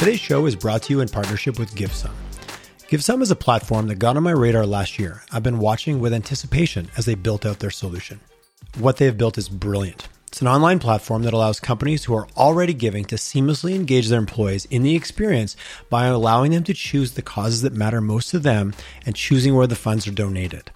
Today's show is brought to you in partnership with GiveSum. GiveSum is a platform that got on my radar last year. I've been watching with anticipation as they built out their solution. What they have built is brilliant. It's an online platform that allows companies who are already giving to seamlessly engage their employees in the experience by allowing them to choose the causes that matter most to them and choosing where the funds are donated.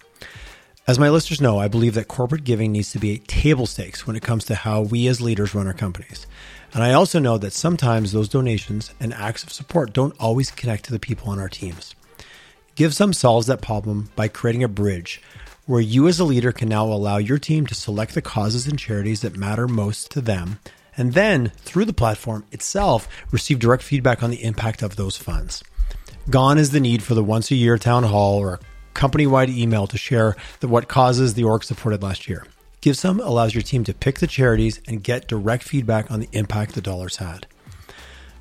As my listeners know, I believe that corporate giving needs to be a table stakes when it comes to how we as leaders run our companies. And I also know that sometimes those donations and acts of support don't always connect to the people on our teams. GiveSum solves that problem by creating a bridge where you as a leader can now allow your team to select the causes and charities that matter most to them, and then through the platform itself, receive direct feedback on the impact of those funds. Gone is the need for the once a year town hall or company wide email to share the, what causes the org supported last year. GiveSum allows your team to pick the charities and get direct feedback on the impact the dollars had.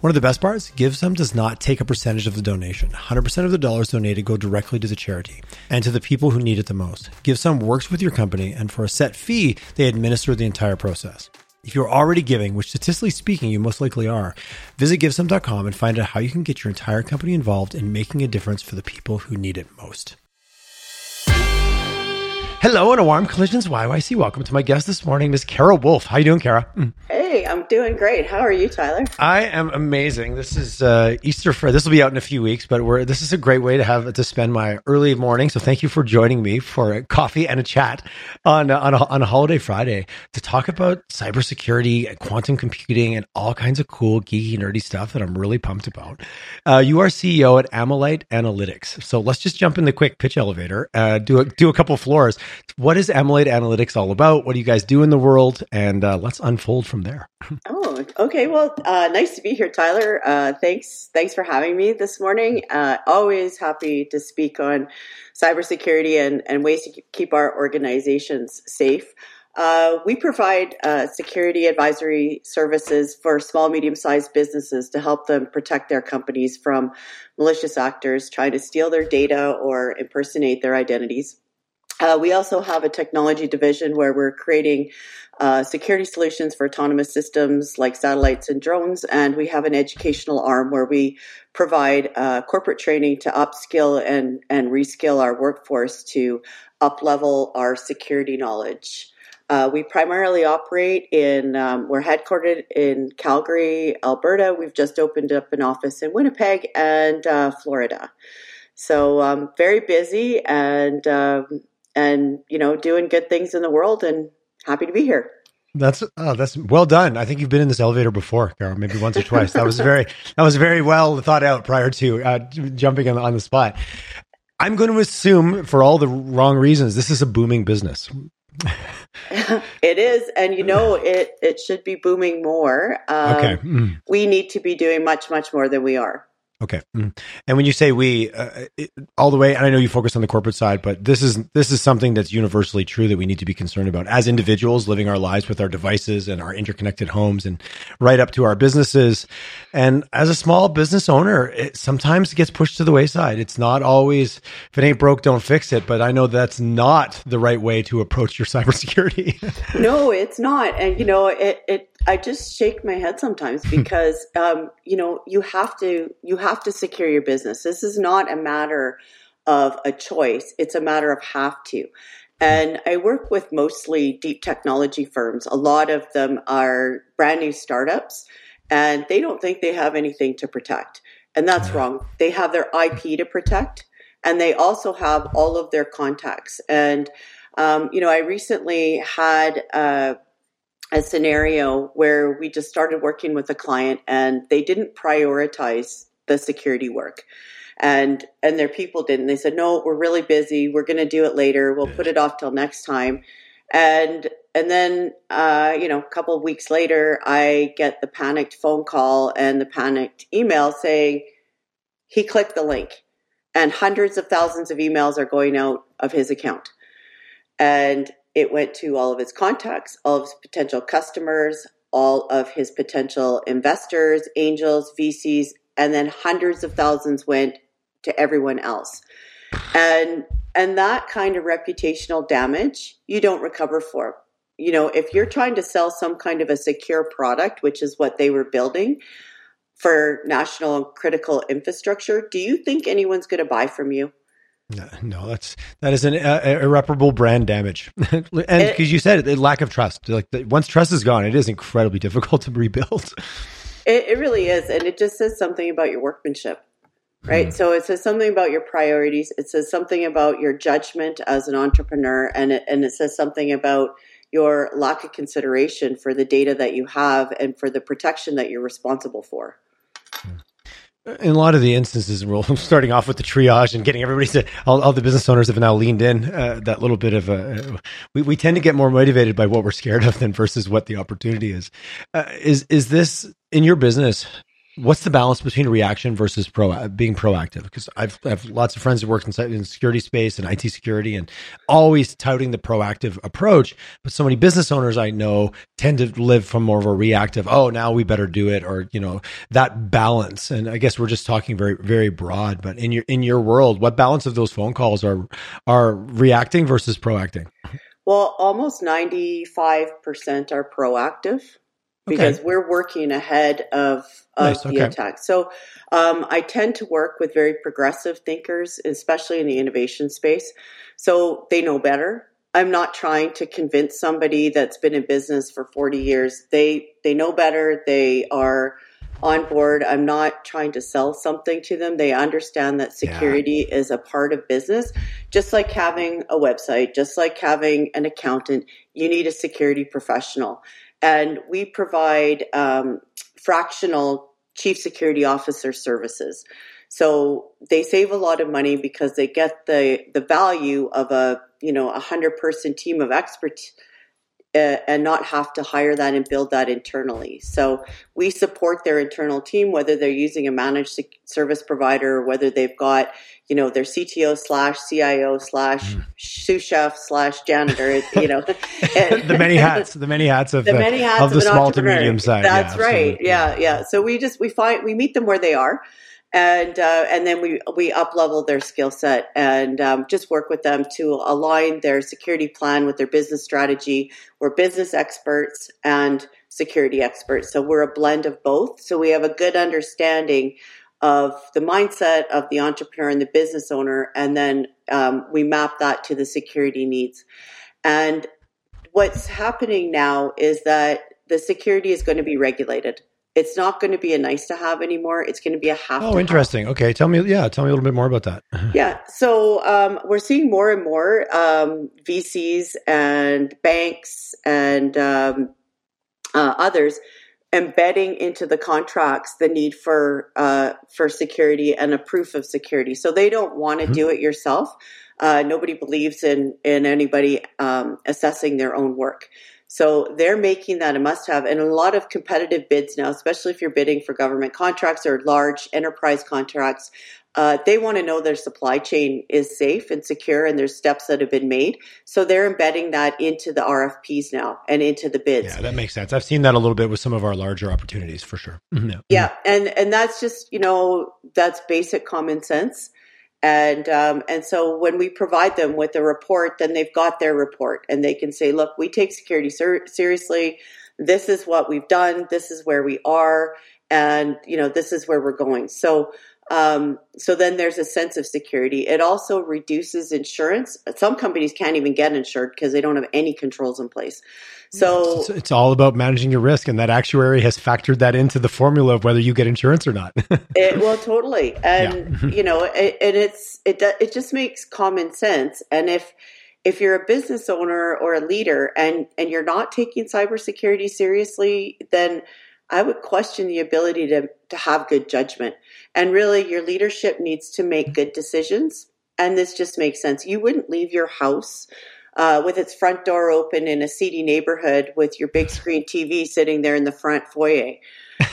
One of the best parts, GiveSum does not take a percentage of the donation. 100% of the dollars donated go directly to the charity and to the people who need it the most. GiveSum works with your company, and for a set fee, they administer the entire process. If you're already giving, which statistically speaking, you most likely are, visit givesum.com and find out how you can get your entire company involved in making a difference for the people who need it most. Hello and a warm collisions YYC. Welcome to my guest this morning, Miss Cara Wolf. How you doing, Cara? Hey, I'm doing great. How are you, Tyler? I am amazing. This is uh, Easter for this will be out in a few weeks, but we're this is a great way to have to spend my early morning. So thank you for joining me for a coffee and a chat on uh, on a, on a holiday Friday to talk about cybersecurity and quantum computing and all kinds of cool geeky nerdy stuff that I'm really pumped about. Uh, you are CEO at Ammolite Analytx. So let's just jump in the quick pitch elevator. Uh, do a, do a couple floors what is Ammolite Analytx all about? What do you guys do in the world? And uh, let's unfold from there. oh, okay. Well, uh, nice to be here, Tyler. Uh, thanks, thanks for having me this morning. Uh, always happy to speak on cybersecurity and, and ways to keep our organizations safe. Uh, we provide uh, security advisory services for small, medium sized businesses to help them protect their companies from malicious actors trying to steal their data or impersonate their identities. Uh, we also have a technology division where we're creating uh, security solutions for autonomous systems like satellites and drones. And we have an educational arm where we provide uh, corporate training to upskill and, and reskill our workforce to uplevel our security knowledge. Uh, we primarily operate in, um, we're headquartered in Calgary, Alberta. We've just opened up an office in Winnipeg and uh, Florida. So um, very busy and um, and you know doing good things in the world and happy to be here that's oh, that's well done. I think you've been in this elevator before, Carol, maybe once or twice. That was very that was very well thought out prior to uh, jumping on, on the spot. I'm going to assume, for all the wrong reasons, this is a booming business. it is, and you know it. It should be booming more. Um, okay, mm. we need to be doing much, much more than we are. Okay. Mm. And when you say we, uh, it, all the way, and I know you focus on the corporate side, but this is this is something that's universally true that we need to be concerned about as individuals living our lives with our devices and our interconnected homes, and right up to our businesses. And as a small business owner, it sometimes gets pushed to the wayside. It's not always if it ain't broke, don't fix it. But I know that's not the right way to approach your cybersecurity. no, it's not. And you know, it it I just shake my head sometimes because um, you know you have to you have to secure your business. This is not a matter of a choice; it's a matter of have to. And I work with mostly deep technology firms. A lot of them are brand new startups, and they don't think they have anything to protect, and that's wrong. They have their IP to protect, and they also have all of their contacts. And um, you know, I recently had. Uh, a scenario where we just started working with a client and they didn't prioritize the security work. And and their people didn't. They said no we're really busy. We're going to do it later. We'll put it off till next time. And and then uh, you know a couple of weeks later i get the panicked phone call and the panicked email saying he clicked the link. And hundreds of thousands of emails are going out of his account. And it went to all of his contacts, all of his potential customers, all of his potential investors, angels, VCs, and then hundreds of thousands went to everyone else. And and that kind of reputational damage you don't recover for. You know, if you're trying to sell some kind of a secure product, which is what they were building, for national critical infrastructure. Do you think anyone's going to buy from you? No, no, that's that is an uh, irreparable brand damage, and because you said it, lack of trust. Like the, once trust is gone, it is incredibly difficult to rebuild. It, it really is, and it just says something about your workmanship, right? Mm. So it says something about your priorities. It says something about your judgment as an entrepreneur, and it, and it says something about your lack of consideration for the data that you have and for the protection that you're responsible for. Mm in a lot of the instances, we're starting off with the triage and getting everybody to all, all the business owners have now leaned in uh, that little bit of a. We, we tend to get more motivated by what we're scared of than versus what the opportunity is. Uh, is is this in your business? What's the balance between reaction versus pro uh, being proactive? Because I've I have lots of friends who work in, in security space and IT security, and always touting the proactive approach. But so many business owners I know tend to live from more of a reactive. Oh, now we better do it, or you know that balance. And I guess we're just talking very very broad. But in your in your world, what balance of those phone calls are are reacting versus proacting? Well, almost ninety five percent are proactive because okay. we're working ahead of, of nice, the okay. attack. So um, I tend to work with very progressive thinkers, especially in the innovation space. So they know better. I'm not trying to convince somebody that's been in business for 40 years. They they know better. They are on board. I'm not trying to sell something to them. They understand that security yeah. is a part of business. Just like having a website, just like having an accountant, you need a security professional and we provide um, fractional chief security officer services. So they save a lot of money because they get the the value of a you know a hundred person team of experts and not have to hire that and build that internally. So we support their internal team, whether they're using a managed service provider, whether they've got, you know, their CTO slash CIO slash mm. sous chef slash janitor, you know, the many hats, the many hats of the, many hats of, of the small to medium. That's yeah, right. Yeah, yeah. So we just we find we meet them where they are and uh, and then we we up level their skill set and um, just work with them to align their security plan with their business strategy. We're business experts and security experts, so we're a blend of both. So we have a good understanding of the mindset of the entrepreneur and the business owner, and then um, we map that to the security needs. And what's happening now is that the security is going to be regulated. It's not going to be a nice to have anymore. It's going to be a have. Oh, interesting. Have. Okay, tell me. Yeah, tell me a little bit more about that. yeah, so um, we're seeing more and more um, VCs and banks and um, uh, others embedding into the contracts the need for uh, for security and a proof of security. So they don't want to mm-hmm. do it yourself. Uh, nobody believes in in anybody um, assessing their own work. So they're making that a must have. And a lot of competitive bids now, especially if you're bidding for government contracts or large enterprise contracts, uh, they want to know their supply chain is safe and secure and there's steps that have been made. So they're embedding that into the RFPs now and into the bids. Yeah, that makes sense. I've seen that a little bit with some of our larger opportunities for sure. Mm-hmm. Yeah. yeah. And, and that's just, you know, that's basic common sense. And um, and so when we provide them with a report, then they've got their report, and they can say, "Look, we take security ser- seriously. This is what we've done. This is where we are, and you know, this is where we're going." So um, so then there's a sense of security. It also reduces insurance. Some companies can't even get insured because they don't have any controls in place. So it's, it's, all about managing your risk, and that actuary has factored that into the formula of whether you get insurance or not. it, well, totally, and yeah. you know, it, and it's it it just makes common sense. And if if you're a business owner or a leader and and you're not taking cybersecurity seriously, then I would question the ability to, to have good judgment. And really, your leadership needs to make good decisions. And this just makes sense. You wouldn't leave your house uh, with its front door open in a seedy neighborhood with your big screen TV sitting there in the front foyer.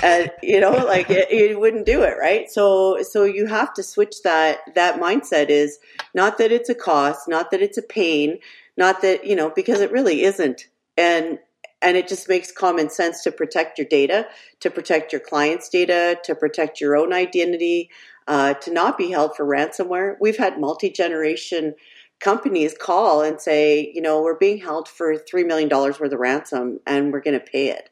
And you know, like it, you wouldn't do it, right? So, so you have to switch that. That mindset is not that it's a cost, not that it's a pain, not that you know, because it really isn't. And and it just makes common sense to protect your data, to protect your client's data, to protect your own identity, uh, to not be held for ransomware. We've had multi generation companies call and say, you know, we're being held for $3 million worth of ransom and we're going to pay it.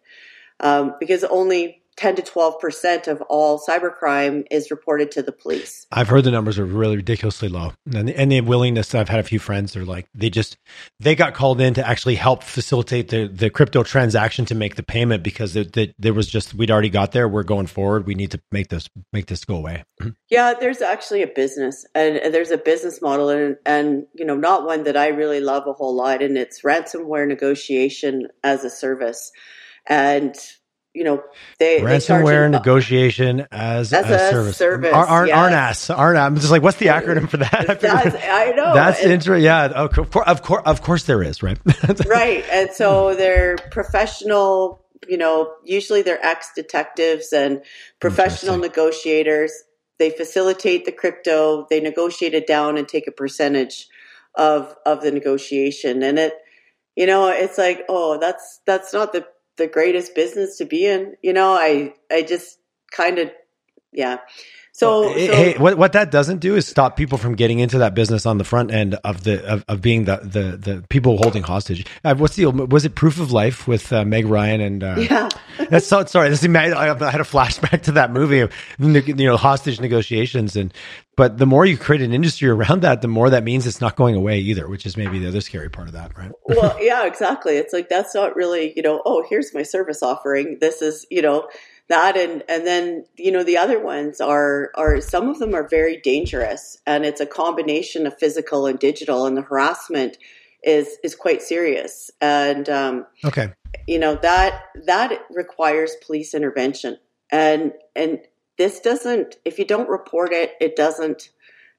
Um, because only 10 to 12% of all cybercrime is reported to the police. I've heard the numbers are really ridiculously low. And, and the willingness, I've had a few friends, they're like, they just, they got called in to actually help facilitate the, the crypto transaction to make the payment because the, the, there was just, we'd already got there. We're going forward. We need to make this, make this go away. Yeah, there's actually a business and, and there's a business model and, and, you know, not one that I really love a whole lot. And it's ransomware negotiation as a service. And you know, they ransomware they negotiation as, as a, a, service. service Ar- Ar- yes. RNAS, RNAS. I'm just like, what's the acronym for that? That's, I know. That's interesting. Yeah, of course, of course, of course, there is, right? right, and so they're professional. You know, usually they're ex detectives and professional negotiators. They facilitate the crypto. They negotiate it down and take a percentage of of the negotiation, and it. You know, it's like, oh, that's that's not the the greatest business to be in. You know, I I just kind of yeah. So, well, so, hey, what what that doesn't do is stop people from getting into that business on the front end of the of, of being the, the the people holding hostage. Uh, what's the was it Proof of Life with uh, Meg Ryan and uh, yeah? that's so sorry. This is, I had a flashback to that movie, of, you know, hostage negotiations, and but the more you create an industry around that, the more that means it's not going away either, which is maybe the other scary part of that, right? well, yeah, exactly. It's like that's not really you know. Oh, here's my service offering. This is you know that and and then you know the other ones are are some of them are very dangerous and it's a combination of physical and digital and the harassment is is quite serious. And um, okay. you know that that requires police intervention. And and this doesn't if you don't report it it doesn't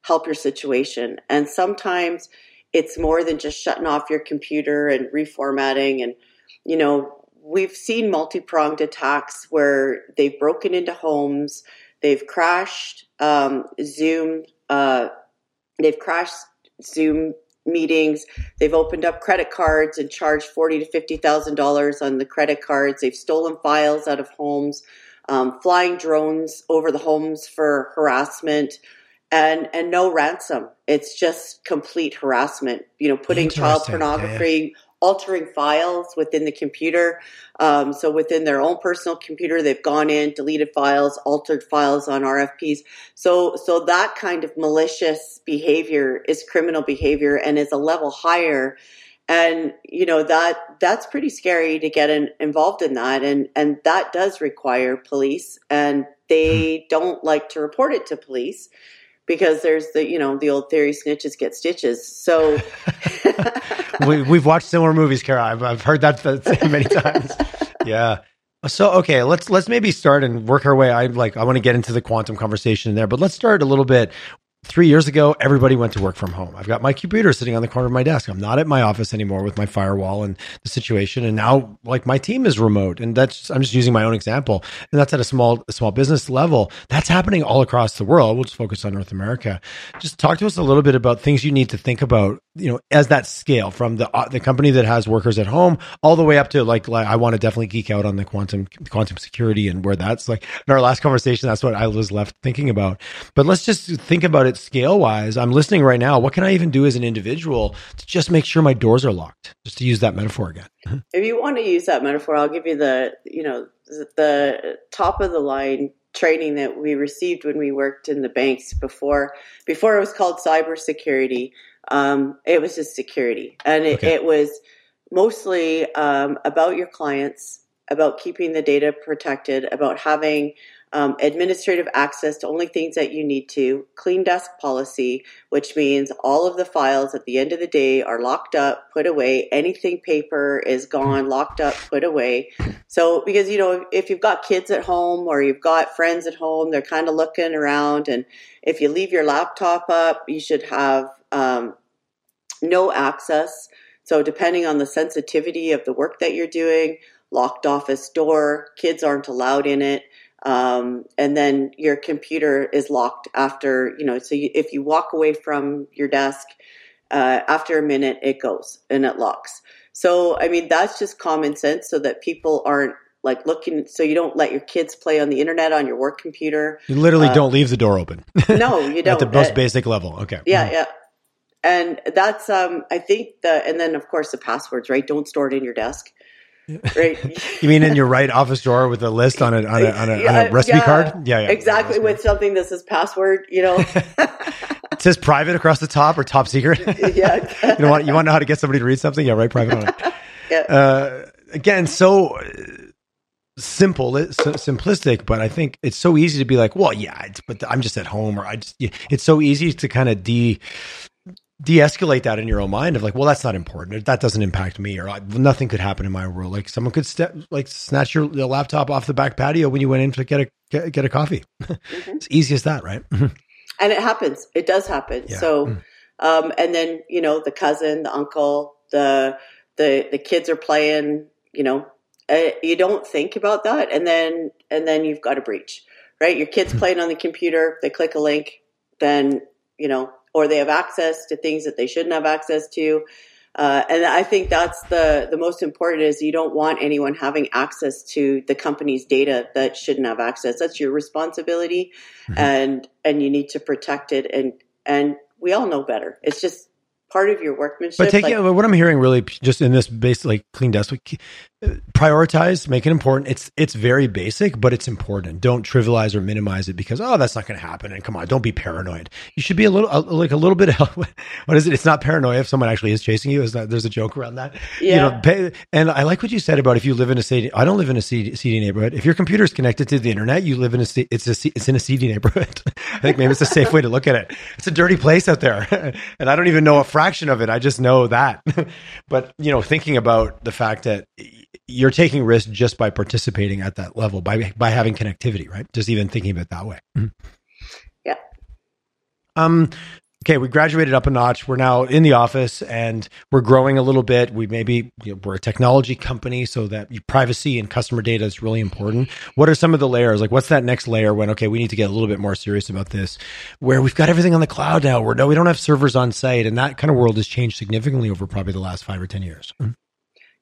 help your situation. And sometimes it's more than just shutting off your computer and reformatting and you know we've seen multi pronged attacks where they've broken into homes, they've crashed um, Zoom, uh, they've crashed Zoom meetings. They've opened up credit cards and charged forty to fifty thousand dollars on the credit cards. They've stolen files out of homes, um, flying drones over the homes for harassment, and and no ransom. It's just complete harassment. You know, putting child pornography. Yeah altering files within the computer. Um, so within their own personal computer, they've gone in, deleted files, altered files on RFPs. So so that kind of malicious behavior is criminal behavior and is a level higher. And you know that that's pretty scary to get in, involved in that, and and that does require police, and they don't like to report it to police because there's the you know the old theory snitches get stitches so we, we've watched similar movies Cara. I've, I've heard that many times. Yeah. So okay let's let's maybe start and work our way. I like i want to get into the quantum conversation there but let's start a little bit Three years ago, everybody went to work from home. I've got my computer sitting on the corner of my desk. I'm not at my office anymore with my firewall and the situation. And now, like my team is remote, and that's I'm just using my own example, and that's at a small a small business level. That's happening all across the world. We'll just focus on North America. Just talk to us a little bit about things you need to think about, you know, as that scale from the uh, the company that has workers at home all the way up to like, like I want to definitely geek out on the quantum quantum security and where that's like in our last conversation. That's what I was left thinking about. But let's just think about it scale wise, I'm listening right now. What can I even do as an individual to just make sure my doors are locked? Just to use that metaphor again. if you want to use that metaphor, I'll give you the, you know, the top of the line training that we received when we worked in the banks before before it was called cybersecurity. Um, it was just security, and it, okay. it was mostly um, about your clients, about keeping the data protected, about having um, administrative access to only things that you need to, clean desk policy, which means all of the files at the end of the day are locked up, put away. Anything paper is gone, locked up, put away. So, because, you know, if you've got kids at home or you've got friends at home, they're kind of looking around. And if you leave your laptop up, you should have um, no access. So, depending on the sensitivity of the work that you're doing, locked office door, kids aren't allowed in it. Um, and then your computer is locked after you know so you, if you walk away from your desk uh, after a minute it goes and it locks. So i mean that's just common sense so that people aren't like looking so you don't let your kids play on the internet on your work computer. You literally uh, don't leave the door open. No you don't. at the most uh, basic level. Okay. yeah mm-hmm. yeah. And that's um i think the and then of course the passwords right? Don't store it in your desk right? you mean in your right office drawer with a list on a on a, on a, on a recipe yeah, card? Yeah, yeah, exactly. Yeah, with something that says password, you know. it says private across the top or top secret. yeah. you know what? You want to know how to get somebody to read something? Yeah, write private on it. Yeah. Uh, again, so simple, it's so simplistic, but I think it's so easy to be like, well, yeah, but I'm just at home, or I just. It's so easy to kind of de de-escalate that in your own mind of like well that's not important. That doesn't impact me or nothing could happen in my world. Like someone could step like snatch your, laptop off the back patio when you went in to get a get, get a coffee. Mm-hmm. it's easy as that right? And it happens. It does happen. Yeah. so mm. um, and then you know the cousin the uncle the the the kids are playing you know uh, you don't think about that. And then and then you've got a breach right? Your kids mm-hmm. playing on the computer. They click a link. Then you know or they have access to things that they shouldn't have access to. Uh, and I think that's the the most important is you don't want anyone having access to the company's data that shouldn't have access. That's your responsibility, mm-hmm. and and you need to protect it. And and we all know better. It's just part of your workmanship. But taking like, what I'm hearing really just in this base like clean desk prioritize, make it important. It's it's very basic, but it's important. Don't trivialize or minimize it because oh, that's not going to happen. And come on, don't be paranoid. You should be a little like a little bit. Of, what is it? It's not paranoia if someone actually is chasing you. Is that there's a joke around that? Yeah. You know, and I like what you said about if you live in a city. I don't live in a seedy neighborhood. If your computer is connected to the internet, you live in a it's a it's in a seedy neighborhood. I think maybe it's a safe way to look at it. It's a dirty place out there, and I don't even know a fraction of it. I just know that. but you know, thinking about the fact that you're taking risk just by participating at that level by by having connectivity right? Just even thinking of it that way. Mm-hmm. yeah. Um okay we graduated up a notch. We're now in the office and we're growing a little bit. We maybe you know, we're a technology company so that privacy and customer data is really important. What are some of the layers? Like what's that next layer when okay we need to get a little bit more serious about this where we've got everything on the cloud now where no we don't have servers on site and that kind of world has changed significantly over probably the last five or ten years. Mm-hmm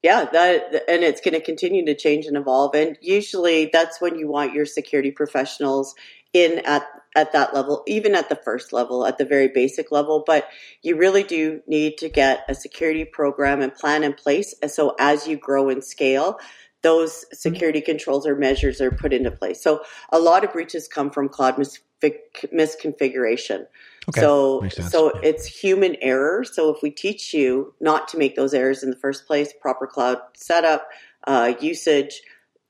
yeah that and it's going to continue to change and evolve and usually that's when you want your security professionals in at at that level even at the first level at the very basic level but you really do need to get a security program and plan in place so as you grow and scale those mm-hmm. security controls or measures are put into place so a lot of breaches come from cloud mis- misconfiguration Okay. So, so yeah. it's human error. So if we teach you not to make those errors in the first place, proper cloud setup, uh, usage,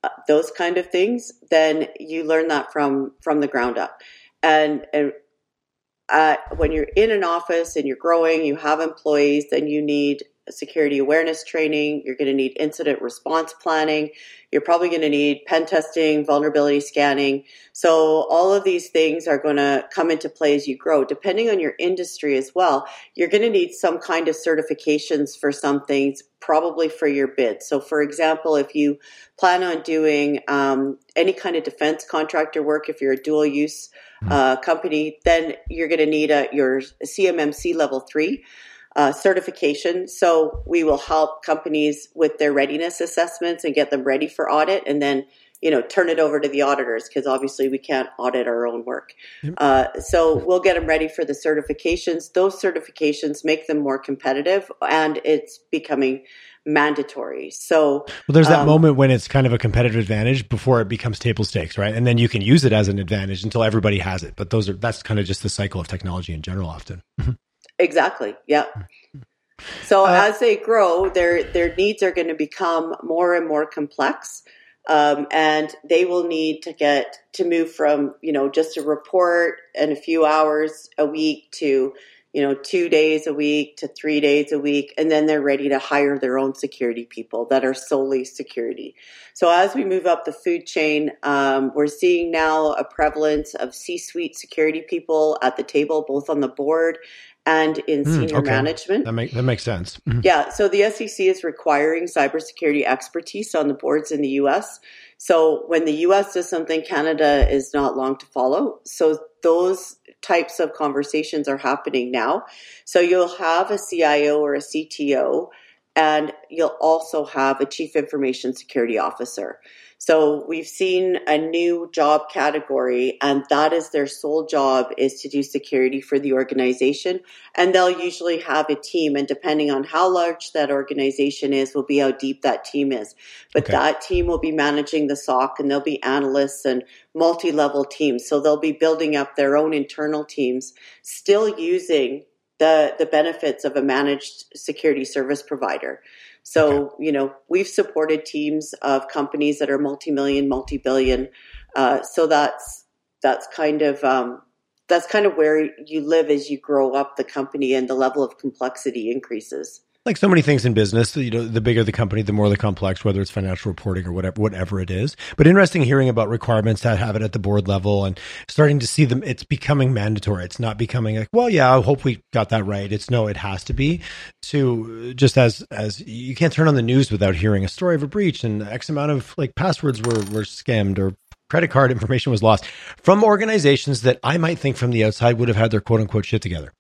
uh, those kind of things, then you learn that from from the ground up. And, and uh, when you're in an office and you're growing, you have employees, then you need security awareness training. You're going to need incident response planning. You're probably going to need pen testing, vulnerability scanning. So all of these things are going to come into play as you grow. Depending on your industry as well, you're going to need some kind of certifications for some things, probably for your bid. So for example, if you plan on doing um, any kind of defense contractor work, if you're a dual use hmm. uh, company, then you're going to need a, your CMMC level three uh, certification. So we will help companies with their readiness assessments and get them ready for audit, and then you know turn it over to the auditors because obviously we can't audit our own work. Uh, so we'll get them ready for the certifications. Those certifications make them more competitive, and it's becoming mandatory. So well, there's that um, moment when it's kind of a competitive advantage before it becomes table stakes, right? And then you can use it as an advantage until everybody has it. But those are that's kind of just the cycle of technology in general, often. Exactly. Yeah. So uh, as they grow, their their needs are going to become more and more complex, um, and they will need to get to move from you know just a report and a few hours a week to you know two days a week to three days a week, and then they're ready to hire their own security people that are solely security. So as we move up the food chain, um, we're seeing now a prevalence of C-suite security people at the table, both on the board and in mm, senior okay. management. That, make, that makes sense. Mm-hmm. Yeah. So the SEC is requiring cybersecurity expertise on the boards in the US. So when the US does something, Canada is not long to follow. So those types of conversations are happening now. So you'll have a CIO or a CTO, and you'll also have a chief information security officer. So we've seen a new job category and that is their sole job is to do security for the organization. And they'll usually have a team and depending on how large that organization is will be how deep that team is. But okay. that team will be managing the SOC and there'll be analysts and multi-level teams. So they'll be building up their own internal teams, still using the, the benefits of a managed security service provider. So, okay. you know, we've supported teams of companies that are multi-million, multi-billion. Uh, so that's that's kind of um, that's kind of where you live as you grow up the company and the level of complexity increases like so many things in business, you know, the bigger the company, the more the complex, whether it's financial reporting or whatever, whatever it is. But interesting hearing about requirements that have it at the board level and starting to see them. It's becoming mandatory. It's not becoming like, well, yeah, I hope we got that right. It's no, it has to be. To just as as you can't turn on the news without hearing a story of a breach and X amount of like passwords were were scammed or credit card information was lost from organizations that I might think from the outside would have had their quote unquote shit together.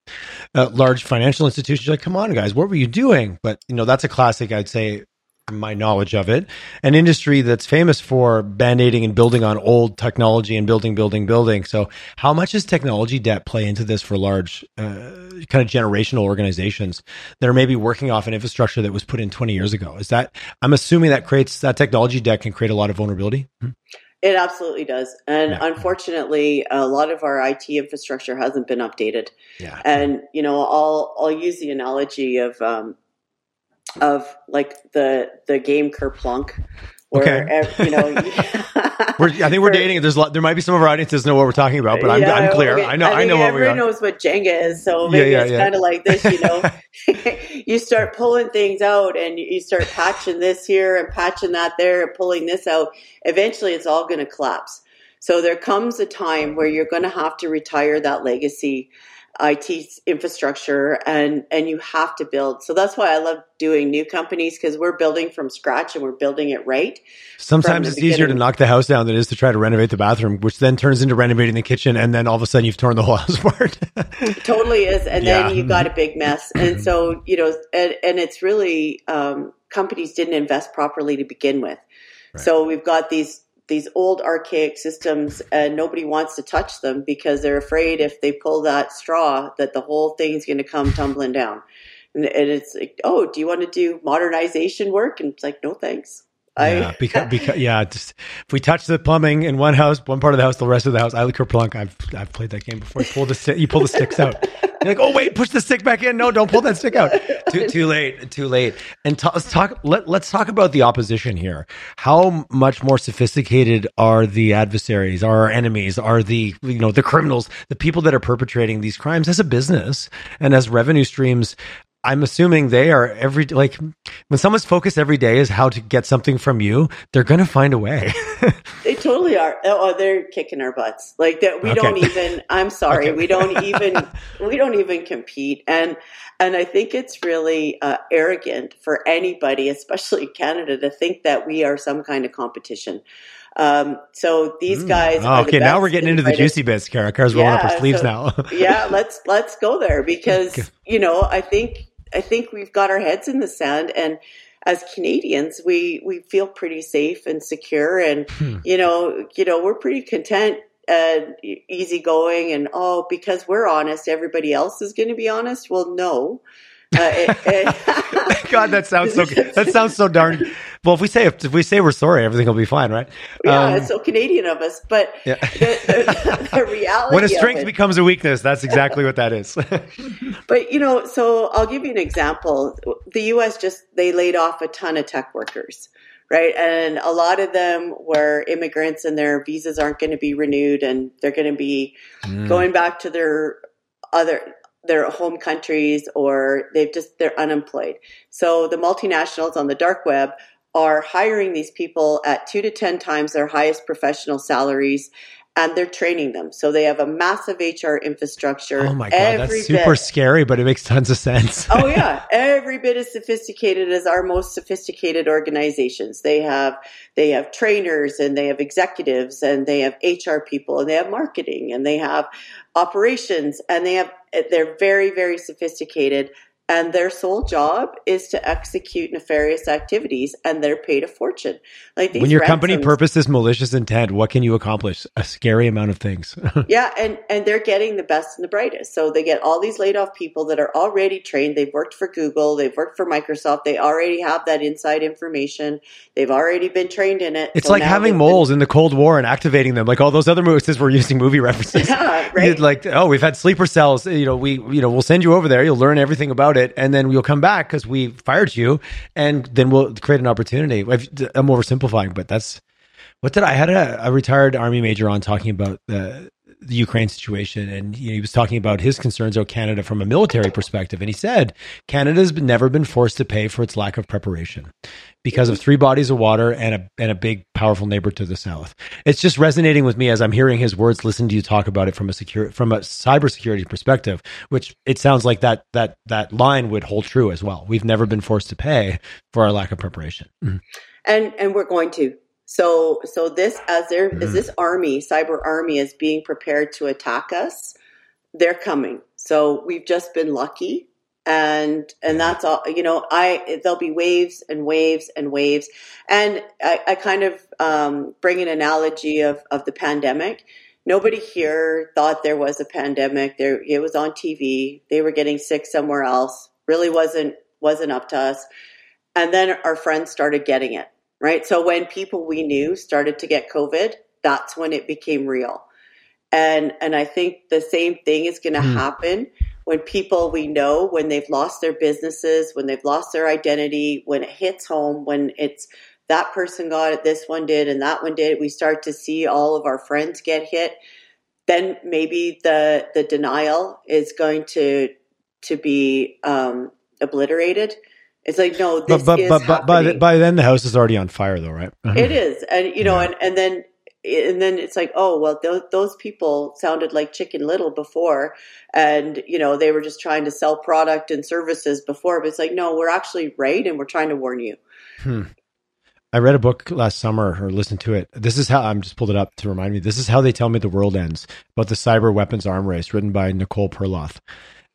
Uh, large financial institutions like, come on, guys, what were you doing? But, you know, that's a classic, I'd say, my knowledge of it. An industry that's famous for band aiding and building on old technology and building, building, building. So, how much does technology debt play into this for large, uh, kind of generational organizations that are maybe working off an infrastructure that was put in 20 years ago? Is that, I'm assuming that creates, that technology debt can create a lot of vulnerability? Hmm? It absolutely does. And yeah. unfortunately, a lot of our IT infrastructure hasn't been updated. Yeah. And, you know, I'll, I'll use the analogy of, um, of like the, the game Kerplunk okay. you know, I think we're dating. There's a lot, there might be some of our audiences know what we're talking about, but I'm, yeah, I'm clear. Okay. I know. I, I know what everyone knows what Jenga is, so maybe yeah, yeah, it's kind of like this. You know, you start pulling things out, and you start patching this here and patching that there, and pulling this out. Eventually, it's all going to collapse. So there comes a time where you're going to have to retire that legacy IT infrastructure and and you have to build. So that's why I love doing new companies because we're building from scratch and we're building it right. Sometimes it's beginning. easier to knock the house down than it is to try to renovate the bathroom, which then turns into renovating the kitchen and then all of a sudden you've torn the whole house apart. totally is. And yeah. then you got a big mess. And so, you know, and, and it's really um, companies didn't invest properly to begin with. Right. So we've got these these old archaic systems and nobody wants to touch them because they're afraid if they pull that straw that the whole thing's going to come tumbling down. And, it's like, oh, do you want to do modernization work? And it's like, no, thanks. Yeah, because, because yeah, just if we touch the plumbing in one house, one part of the house, the rest of the house, I like Kerplunk. I've I've played that game before. You pull the you pull the sticks out. You're like, oh wait, push the stick back in. No, don't pull that stick out. Too too late. Too late. And t- let's talk. Let let's talk about the opposition here. How much more sophisticated are the adversaries? Are our enemies? Are the you know the criminals? The people that are perpetrating these crimes as a business and as revenue streams I'm assuming they are every like when someone's focus every day is how to get something from you, they're going to find a way. they totally are. Oh, they're kicking our butts. Like that we okay. don't even I'm sorry, okay. we don't even we don't even compete and and I think it's really uh, arrogant for anybody, especially Canada, to think that we are some kind of competition. Um, so these mm. guys. Oh, okay, now we're getting into the juicy bits. Cara, Cara's rolling yeah, up her sleeves so, now. yeah, let's let's go there because you know I think I think we've got our heads in the sand and as Canadians, we, we feel pretty safe and secure and, hmm. you know, you know, we're pretty content and easygoing and, oh, because we're honest, everybody else is going to be honest. Well, no. Uh, it, it God, that sounds so. That sounds so darn. Well, if we say if we say we're sorry, everything will be fine, right? Yeah, um, it's so Canadian of us. But yeah. the, the, the, reality when a strength becomes a weakness, that's exactly what that is. but you know, so I'll give you an example. The U.S. just they laid off a ton of tech workers right? And a lot of them were immigrants and their visas aren't going to be renewed and they're going to be mm. going back to their other their home countries or they've just they're unemployed. So the multinationals on the dark web are hiring these people at 2 to 10 times their highest professional salaries and they're training them. So they have a massive HR infrastructure. Oh my god, that's super bit. scary, but it makes tons of sense. oh yeah, every bit as sophisticated as our most sophisticated organizations. They have they have trainers and they have executives and they have HR people and they have marketing and they have operations and they have they're very very sophisticated and their sole job is to execute nefarious activities and they're paid a fortune. Like when your ransoms, company purpose is malicious intent what can you accomplish? A scary amount of things. Yeah and and they're getting the best and the brightest. So they get all these laid off people that are already trained. They've worked for google. They've worked for microsoft. They already have that inside information. They've already been trained in it. It's so like having moles been, in the cold war and activating them like all those other movies since we're using movie references. Yeah, right? like oh we've had sleeper cells. You know we you know we'll send you over there. You'll learn everything about it, and then you'll come back because we fired you, and then we'll create an opportunity. I'm oversimplifying, but that's what did I, I had a, a, retired army major on talking about the the Ukraine situation, and you know, he was talking about his concerns about Canada from a military perspective, and he said Canada's never been forced to pay for its lack of preparation because of three bodies of water and a and a big powerful neighbor to the south. It's just resonating with me as I'm hearing his words, listen to you talk about it from a secure from a cybersecurity perspective, which it sounds like that that that line would hold true as well. We've never been forced to pay for our lack of preparation. Mm-hmm. And and we're going to so, so this as there mm. as this army, cyber army, is being prepared to attack us, they're coming. So we've just been lucky, and and that's all. You know, I there'll be waves and waves and waves, and I, I kind of um, bring an analogy of of the pandemic. Nobody here thought there was a pandemic. There, it was on TV. They were getting sick somewhere else. Really wasn't wasn't up to us. And then our friends started getting it right? So when people we knew started to get COVID, that's when it became real. And and I think the same thing is going to mm. happen when people we know when they've lost their businesses, when they've lost their identity, when it hits home, when it's that person got it, this one did, and that one did. We start to see all of our friends get hit. Then maybe the the denial is going to to be um, obliterated it's like no, but but but, but by by then the house is already on fire, though, right? it is, and you know, yeah. and and then and then it's like, oh well, those those people sounded like Chicken Little before, and you know they were just trying to sell product and services before, but it's like, no, we're actually right, and we're trying to warn you. Hmm. I read a book last summer or listened to it. This is how I'm just pulled it up to remind me. This is how they tell me the world ends about the cyber weapons arm race, written by Nicole Perlroth,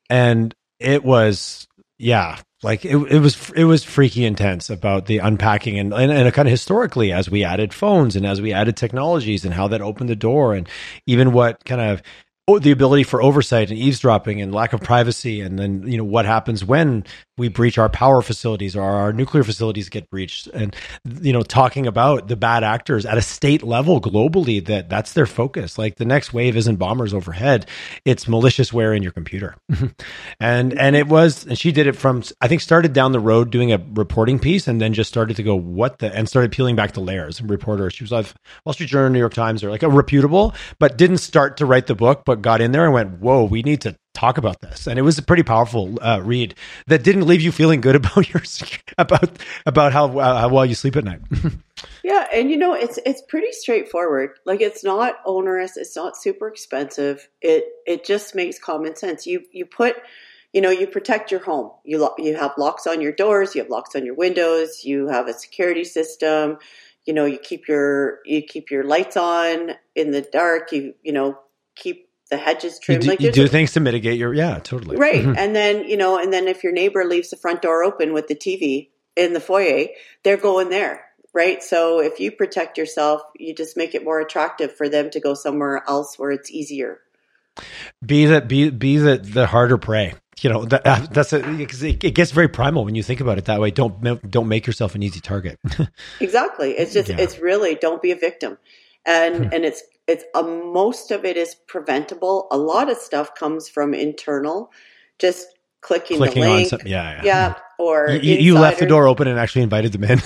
and it was yeah, like it, it was it was freaky intense about the unpacking and, and and kind of historically as we added phones and as we added technologies and how that opened the door and even what kind of the ability for oversight and eavesdropping and lack of privacy and then you know what happens when we breach our power facilities or our nuclear facilities get breached. And you know talking about the bad actors at a state level globally that that's their focus. Like the next wave isn't bombers overhead. It's maliciousware in your computer. And and it was and she did it from i think started down the road doing a reporting piece and then just started to go what the and started peeling back the layers and reporter she was like wall street journal new york times or like a reputable but didn't start to write the book but got in there and went, whoa, we need to talk about this. And it was a pretty powerful uh, read that didn't leave you feeling good about your about about how uh, how well you sleep at night. yeah, and you know it's it's pretty straightforward. Like it's not onerous. It's not super expensive. It it just makes common sense. You you put you know you protect your home you lo- you have locks on your doors you have locks on your windows you have a security system you know you keep your you keep your lights on in the dark you you know keep the hedges trimmed. You do, like you do things to mitigate your yeah, totally right. Mm-hmm. And then you know, and then if your neighbor leaves the front door open with the TV in the foyer, they're going there, right? So if you protect yourself, you just make it more attractive for them to go somewhere else where it's easier. Be that be be the the harder prey. You know that uh, that's a, it, it gets very primal when you think about it that way. Don't don't make yourself an easy target. exactly. It's just yeah. it's really don't be a victim, and hmm. and it's it's a, most of it is preventable. A lot of stuff comes from internal, just clicking, clicking the link. Some, yeah, yeah, yeah. Or you, you, left the door open and actually invited them in.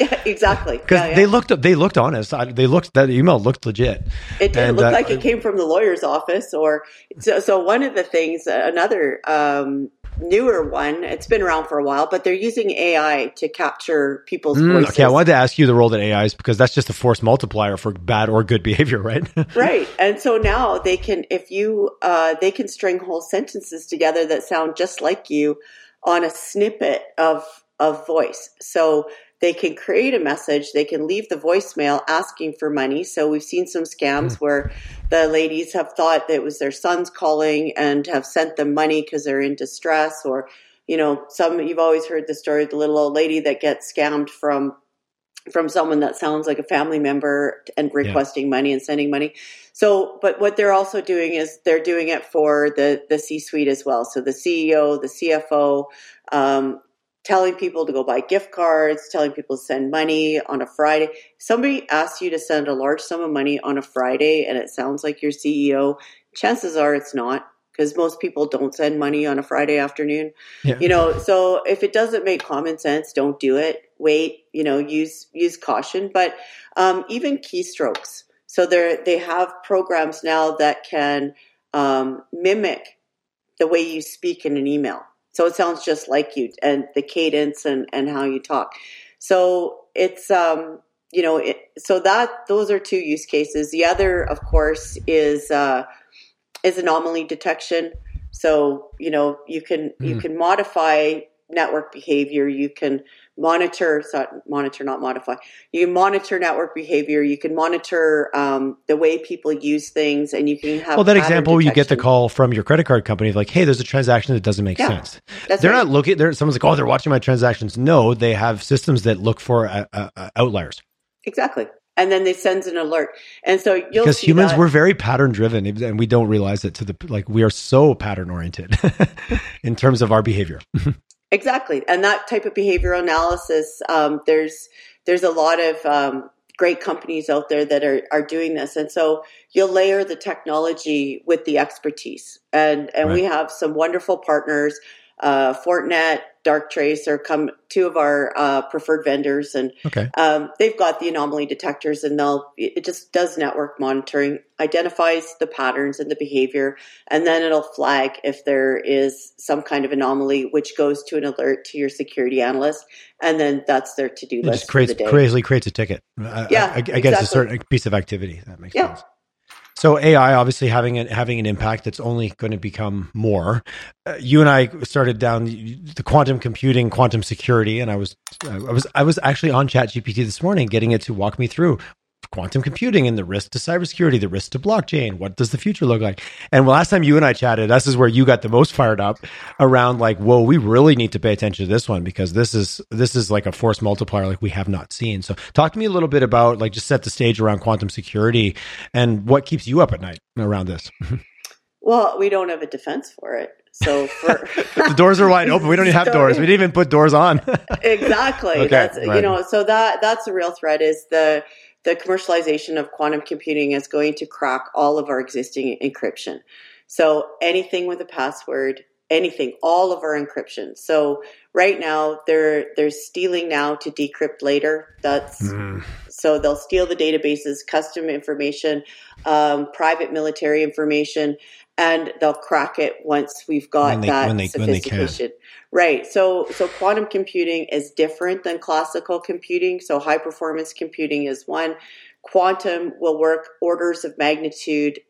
yeah, exactly. Because yeah, they looked they looked honest. They looked that email looked legit. It did and, look uh, like it came from the lawyer's office. Or so. So one of the things, another um, newer one. It's been around for a while, but they're using AI to capture people's mm, voices. Okay, I wanted to ask you the role that AI is because that's just a force multiplier for bad or good behavior, right? right. And so now they can, if you, uh, they can string whole sentences together that sound just like you on a snippet of of voice. So they can create a message, they can leave the voicemail asking for money. So we've seen some scams hmm. where the ladies have thought that it was their sons calling and have sent them money because they're in distress or you know, some you've always heard the story of the little old lady that gets scammed from from someone that sounds like a family member and requesting yeah. money and sending money. So, but what they're also doing is they're doing it for the the C suite as well. So the CEO, the CFO, um, telling people to go buy gift cards, telling people to send money on a Friday. Somebody asks you to send a large sum of money on a Friday, and it sounds like your CEO. Chances are it's not because most people don't send money on a Friday afternoon. Yeah. You know, so if it doesn't make common sense, don't do it. Wait, you know, use use caution. But um, even keystrokes. So they they have programs now that can um, mimic the way you speak in an email. So it sounds just like you and the cadence and, and how you talk. So it's um, you know, it, so that those are two use cases. The other, of course, is uh, is anomaly detection. So, you know, you can mm. you can modify network behavior. You can monitor, so monitor, not modify. You monitor network behavior. You can monitor um, the way people use things, and you can have. Well, that example, detection. you get the call from your credit card company, like, "Hey, there's a transaction that doesn't make yeah, sense." they're right. not looking. They're someone's like, "Oh, they're watching my transactions." No, they have systems that look for uh, uh, uh outliers. Exactly and then they sends an alert. And so you'll because humans that. we're very pattern driven, and we don't realize it to the like we are so pattern oriented in terms of our behavior. exactly, and that type of behavioral analysis, um, there's there's a lot of um, great companies out there that are are doing this, and so you'll layer the technology with the expertise, and and right. we have some wonderful partners uh, Fortinet, Darktrace are come two of our uh, preferred vendors, and okay. um, they've got the anomaly detectors, and they'll it just does network monitoring, identifies the patterns and the behavior, and then it'll flag if there is some kind of anomaly, which goes to an alert to your security analyst, and then that's their to do list. Just creates, crazily creates a ticket. Yeah, I, I, I guess a certain piece of activity that makes yeah. sense. So AI obviously having an, having an impact that's only going to become more. Uh, you and I started down the quantum computing, quantum security, and I was I was I was actually on ChatGPT this morning, getting it to walk me through quantum computing and the risk to cybersecurity, the risk to blockchain. What does the future look like? And last time you and I chatted, this is where you got the most fired up around like, whoa, we really need to pay attention to this one because this is this is like a force multiplier like we have not seen. So talk to me a little bit about like just set the stage around quantum security and what keeps you up at night around this. Well, we don't have a defense for it. So for the doors are wide open. We don't even have doors. We didn't even put doors on. exactly. Okay, that's right. you know, so that that's the real threat is the the commercialization of quantum computing is going to crack all of our existing encryption. So anything with a password, anything, all of our encryption. So right now they're they're stealing now to decrypt later. That's mm. so they'll steal the databases, custom information, um, private military information, and they'll crack it once we've got they, that they, sophistication. Right. So so quantum computing is different than classical computing. So high performance computing is one. Quantum will work orders of magnitude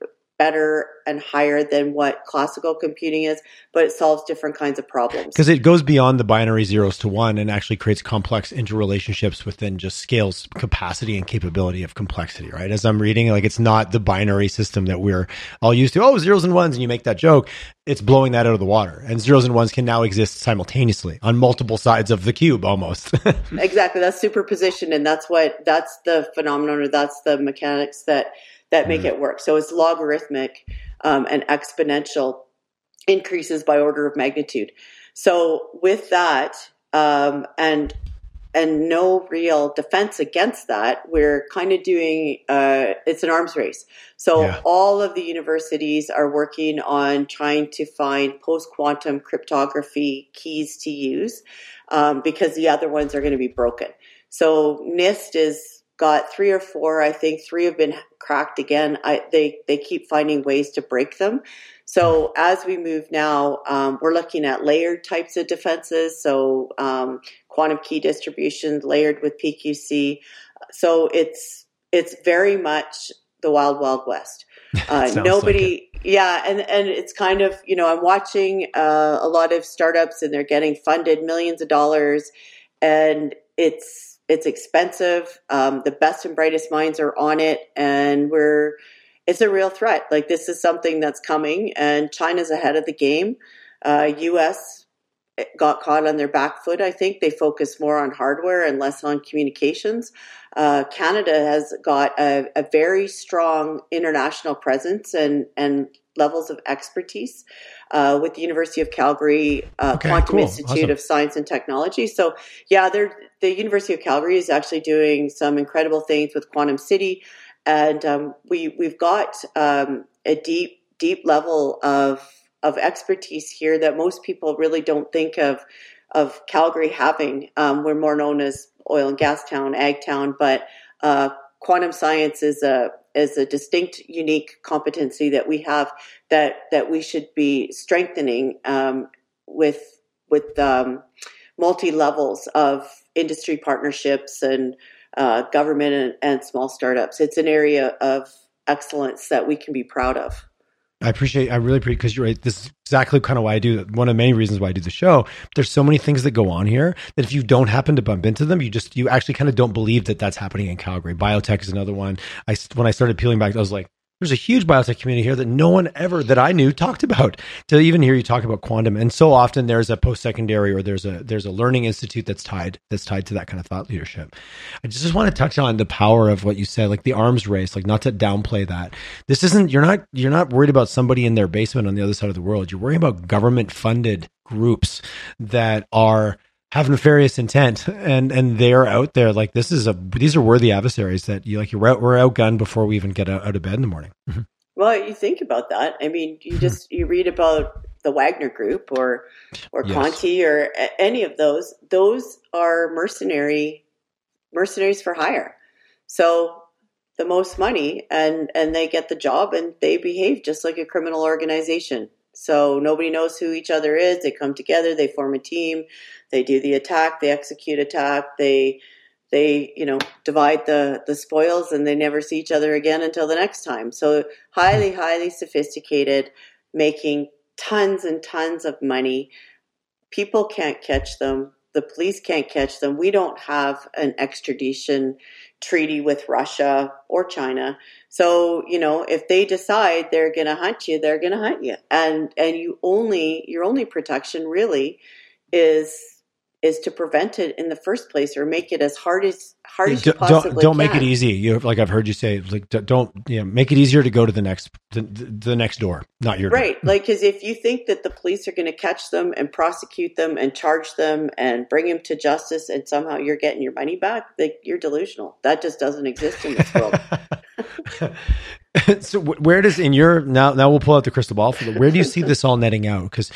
better and higher than what classical computing is, but it solves different kinds of problems. Because it goes beyond the binary zeros to one and actually creates complex interrelationships within just scales capacity and capability of complexity, right? As I'm reading, like it's not the binary system that we're all used to. Oh, zeros and ones, and you make that joke. It's blowing that out of the water. And zeros and ones can now exist simultaneously on multiple sides of the cube almost. exactly. That's superposition. And that's what, that's the phenomenon or that's the mechanics that that make mm. it work. So it's logarithmic um, and exponential increases by order of magnitude. So with that, um, and and no real defense against that, we're kind of doing uh, it's an arms race. So yeah. all of the universities are working on trying to find post quantum cryptography keys to use um, because the other ones are going to be broken. So NIST is got three or four. I think three have been cracked again. I, they they keep finding ways to break them. So as we move now, um, we're looking at layered types of defenses. So um, quantum key distribution layered with PQC. So it's it's very much the wild wild west. Uh, nobody, like yeah, and and it's kind of you know I'm watching uh, a lot of startups and they're getting funded millions of dollars, and it's it's expensive. Um, the best and brightest minds are on it, and we're it's a real threat. Like this is something that's coming, and China's ahead of the game. Uh, U.S. got caught on their back foot. I think they focus more on hardware and less on communications. Uh, Canada has got a, a, very strong international presence and and levels of expertise uh, with the University of Calgary uh, okay, Quantum cool. Institute awesome. of Science and Technology. So yeah, the University of Calgary is actually doing some incredible things with Quantum City, and um, we we've got um, a deep deep level of of expertise here that most people really don't think of of Calgary having. Um, we're more known as oil and gas town, ag town, but uh, quantum science is a is a distinct, unique competency that we have that that we should be strengthening um, with with um, multi levels of industry partnerships and uh, government and, and small startups. It's an area of excellence that we can be proud of. I appreciate, I really appreciate because you're right. This is exactly kind of why I do one of the many reasons why I do the show. There's so many things that go on here that if you don't happen to bump into them, you just, you actually kind of don't believe that that's happening in Calgary. Biotech is another one. I, when I started peeling back, I was like, there's a huge biotech community here that no one ever that I knew talked about. To even hear you talk about quantum, and so often there's a post secondary or there's a there's a learning institute that's tied that's tied to that kind of thought leadership. I just want to touch on the power of what you said, like the arms race, like not to downplay that. This isn't you're not you're not worried about somebody in their basement on the other side of the world. You're worrying about government funded groups that are have nefarious intent and and they're out there like this is a these are worthy adversaries that you like you're out, we're outgunned before we even get out, out of bed in the morning. Mm-hmm. well you think about that. I mean you just you read about the wagner group or or yes. conti or any of those. Those are mercenary mercenaries for hire. So the most money and and they get the job and they behave just like a criminal organization so nobody knows who each other is. They come together, they form a team, they do the attack, they execute attack, they they you know divide the the spoils, and they never see each other again until the next time. So highly highly sophisticated, making tons and tons of money. People can't catch them. The police can't catch them. We don't have an extradition treaty with Russia or China. So, you know, if they decide they're going to hunt you, they're going to hunt you. And and you only your only protection really is is to prevent it in the first place or make it as hard as hard as you possibly don't, don't make it easy. You like I've heard you say like don't you know, make it easier to go to the next the, the next door, not your right. Door. Like because if you think that the police are going to catch them and prosecute them and charge them and bring them to justice and somehow you're getting your money back, like you're delusional. That just doesn't exist in this world. so where does in your now now we'll pull out the crystal ball for the, where do you see this all netting out? Because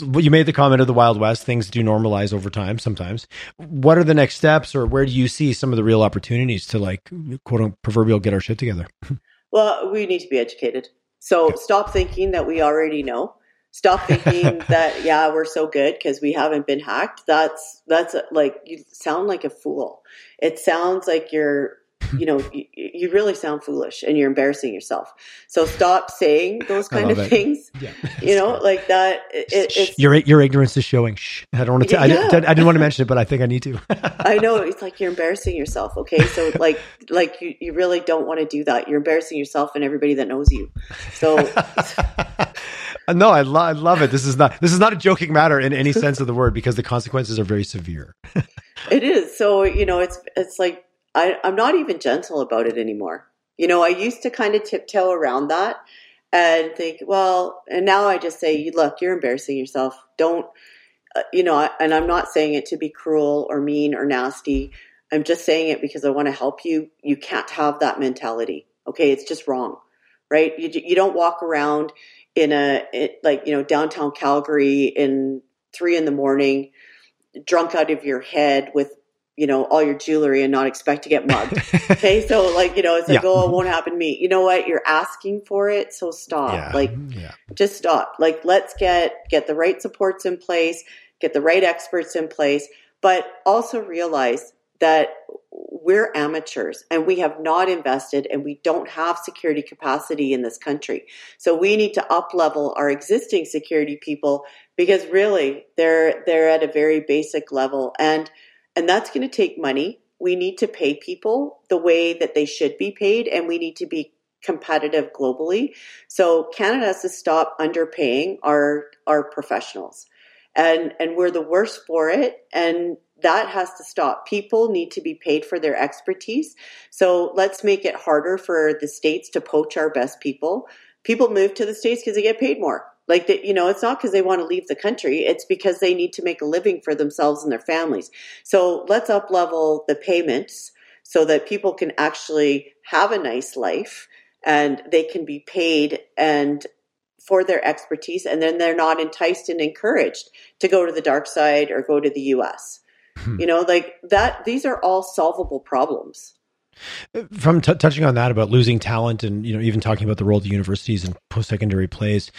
you made the comment of the wild west things do normalize over time sometimes. What are the next steps or where do you see some of the real opportunities to like quote unquote proverbial get our shit together? Well we need to be educated. So stop thinking that we already know. Stop thinking that yeah we're so good because we haven't been hacked. That's that's like you sound like a fool. It sounds like you're you know, you, you, really sound foolish and you're embarrassing yourself. So stop saying those kind of it. things. Yeah. You know, like that. It, your your ignorance is showing. Shh. I don't want to. Yeah. I, I, didn't want to mention it, but I think I need to. I know it's like you're embarrassing yourself. Okay, so like like you, you really don't want to do that. You're embarrassing yourself and everybody that knows you. So. no, I, lo- I love it. This is not this is not a joking matter in any sense of the word because the consequences are very severe. it is. So you know, it's it's like I, I'm not even gentle about it anymore. You know, I used to kind of tiptoe around that and think, well, and now I just say, look, you're embarrassing yourself. Don't, uh, you know, and I'm not saying it to be cruel or mean or nasty. I'm just saying it because I want to help you. You can't have that mentality. Okay. It's just wrong, right? You, you don't walk around in a, it, like, you know, downtown Calgary in three in the morning, drunk out of your head with you know, all your jewelry and not expect to get mugged. okay. So like, you know, it's like, yeah. oh, it won't happen to me. You know what? You're asking for it. So stop. Yeah. Like mm-hmm. yeah. just stop. Like let's get, get the right supports in place, get the right experts in place, but also realize that we're amateurs and we have not invested and we don't have security capacity in this country. So we need to up level our existing security people because really they're, they're at a very basic level and and that's going to take money. We need to pay people the way that they should be paid, and we need to be competitive globally. So Canada has to stop underpaying our our professionals. and and we're the worst for it and that has to stop people need to be paid for their expertise so let's make it harder for the states to poach our best people people move to the states because they get paid more like that you know it's not because they want to leave the country it's because they need to make a living for themselves and their families so let's up level the payments so that people can actually have a nice life and they can be paid and for their expertise and then they're not enticed and encouraged to go to the dark side or go to the US. Hmm. You know, like that these are all solvable problems. From t- touching on that about losing talent, and you know, even talking about the role of the universities and post-secondary plays,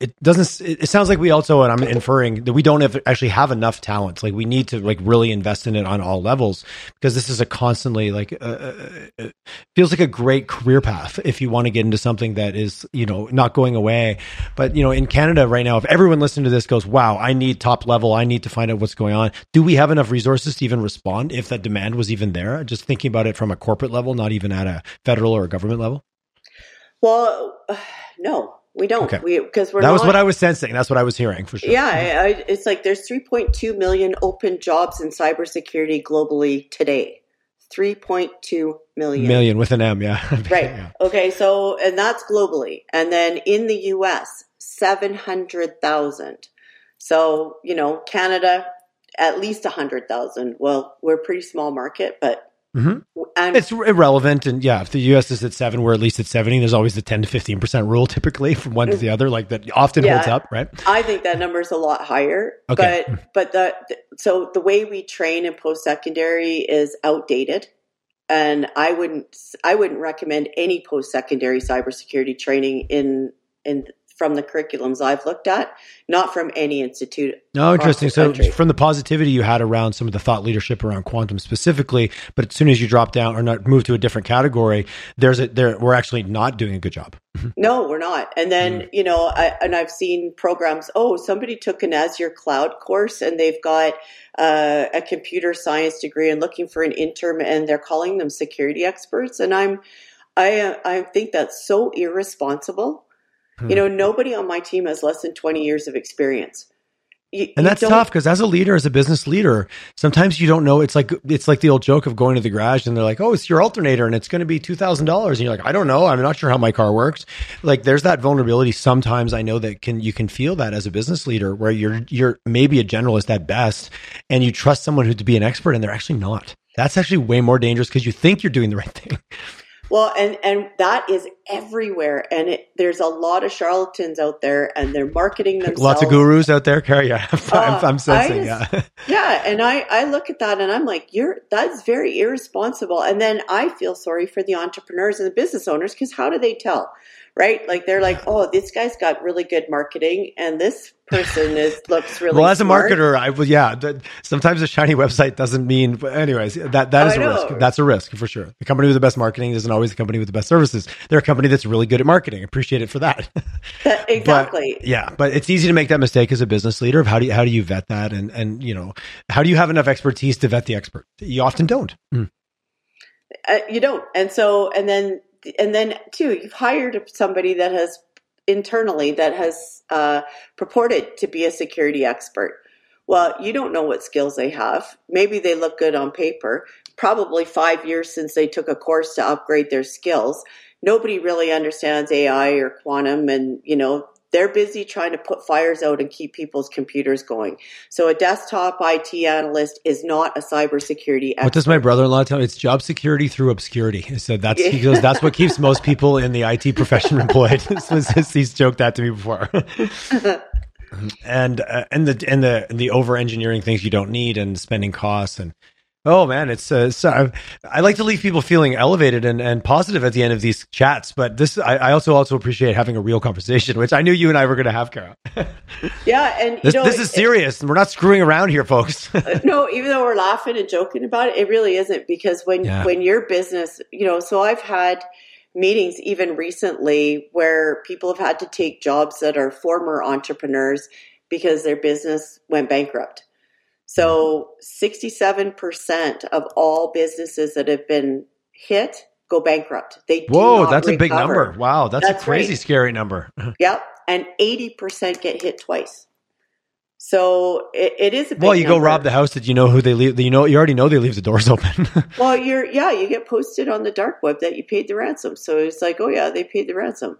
it doesn't. It sounds like we also, and I'm inferring that we don't have, actually have enough talent. Like we need to like really invest in it on all levels because this is a constantly like uh, uh, uh feels like a great career path if you want to get into something that is you know not going away. But you know, in Canada right now, if everyone listening to this goes, "Wow, I need top level. I need to find out what's going on," do we have enough resources to even respond if that demand was even there? Just thinking about it from a corporate level, not even at a federal or a government level? Well, uh, no, we don't. Okay. We because we're that not, was what I was sensing. That's what I was hearing for sure. Yeah, I, it's like there's 3.2 million open jobs in cybersecurity globally today. 3.2 million. Million with an M, yeah. right. Yeah. Okay, so and that's globally, and then in the U.S. 700,000. So you know, Canada at least 100,000. Well, we're a pretty small market, but Mm-hmm. And it's irrelevant, and yeah, if the U.S. is at seven, we're at least at seventy. There's always the ten to fifteen percent rule, typically from one to the other, like that often yeah, holds up, right? I think that number is a lot higher. Okay. but but the, the so the way we train in post secondary is outdated, and I wouldn't I wouldn't recommend any post secondary cybersecurity training in in from the curriculums I've looked at, not from any institute. No, interesting. So, from the positivity you had around some of the thought leadership around quantum specifically, but as soon as you drop down or not move to a different category, there's a there we're actually not doing a good job. no, we're not. And then mm. you know, I, and I've seen programs. Oh, somebody took an Azure Cloud course, and they've got uh, a computer science degree and looking for an intern, and they're calling them security experts. And I'm, I, I think that's so irresponsible Hmm. You know, nobody on my team has less than 20 years of experience. You, and that's tough because as a leader, as a business leader, sometimes you don't know. It's like it's like the old joke of going to the garage and they're like, "Oh, it's your alternator and it's going to be two thousand dollars," and you're like, "I don't know. I'm not sure how my car works." Like, there's that vulnerability. Sometimes I know that can you can feel that as a business leader, where you're you're maybe a generalist at best, and you trust someone who to be an expert, and they're actually not. That's actually way more dangerous because you think you're doing the right thing. Well, and and that is everywhere, and it, there's a lot of charlatans out there, and they're marketing themselves. Lots of gurus out there, Cara. Yeah, I'm, uh, I'm sensing. Just, yeah, yeah, and I I look at that, and I'm like, you're that's very irresponsible. And then I feel sorry for the entrepreneurs and the business owners because how do they tell? right? Like they're like, oh, this guy's got really good marketing, and this person is looks really. well, as smart. a marketer, I well, yeah. Sometimes a shiny website doesn't mean. But anyways, that that is a risk. That's a risk for sure. The company with the best marketing isn't always the company with the best services. They're a company that's really good at marketing. Appreciate it for that. that exactly. But, yeah, but it's easy to make that mistake as a business leader. Of how do you how do you vet that, and and you know how do you have enough expertise to vet the expert? You often don't. Mm. Uh, you don't, and so and then and then too, you've hired somebody that has internally that has uh, purported to be a security expert. Well, you don't know what skills they have. Maybe they look good on paper. Probably five years since they took a course to upgrade their skills. Nobody really understands AI or quantum, and you know they're busy trying to put fires out and keep people's computers going. So a desktop IT analyst is not a cybersecurity expert. What does my brother-in-law tell me? It's job security through obscurity. He said that's he goes, that's what keeps most people in the IT profession employed. He's joked that to me before. and uh, and the and the the over engineering things you don't need and spending costs and Oh man, it's uh, so, I like to leave people feeling elevated and, and positive at the end of these chats. But this, I, I also also appreciate having a real conversation, which I knew you and I were going to have, Cara. yeah, and this, know, this is serious. It, we're not screwing around here, folks. Uh, no, even though we're laughing and joking about it, it really isn't because when yeah. when your business, you know, so I've had meetings even recently where people have had to take jobs that are former entrepreneurs because their business went bankrupt so 67% of all businesses that have been hit go bankrupt. They Whoa, that's recover. a big number. Wow, that's, that's a crazy right. scary number. yep. And 80% get hit twice. So it, it is a big well. You number. go rob the house. Did you know who they leave? You know, you already know they leave the doors open. well, you're yeah, you get posted on the dark web that you paid the ransom. So it's like, oh yeah, they paid the ransom.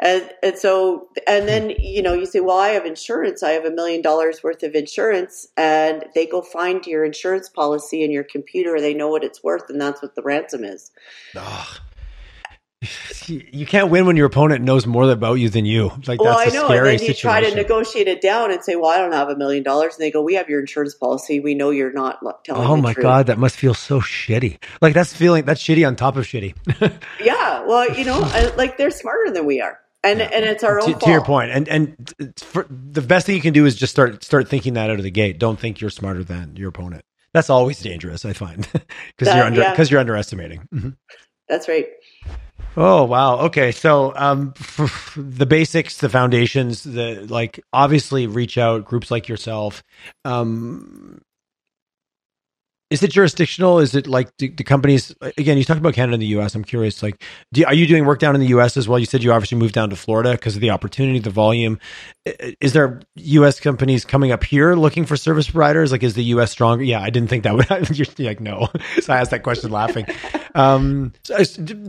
And, and so, and then, hmm. you know, you say, well, I have insurance. I have a million dollars worth of insurance. And they go find your insurance policy in your computer. They know what it's worth. And that's what the ransom is. You can't win when your opponent knows more about you than you. Like well, that's I a know. scary and then you situation. try to negotiate it down and say, "Well, I don't have a million dollars," and they go, "We have your insurance policy. We know you're not telling." Oh my truth. god, that must feel so shitty. Like that's feeling that's shitty on top of shitty. Yeah, well, you know, like they're smarter than we are, and and it's our own to, fault. to your point, and and for, the best thing you can do is just start start thinking that out of the gate. Don't think you're smarter than your opponent. That's always dangerous, I find, because you're under yeah. because you're underestimating. Mhm. That's right. Oh wow. Okay. So um the basics, the foundations, the like obviously reach out groups like yourself. Um is it jurisdictional? Is it like the, companies again? You talked about Canada and the U.S. I'm curious. Like, do, are you doing work down in the U.S. as well? You said you obviously moved down to Florida because of the opportunity, the volume. Is there U.S. companies coming up here looking for service providers? Like, is the U.S. stronger? Yeah, I didn't think that would. You're like, no. So I asked that question laughing. Um, so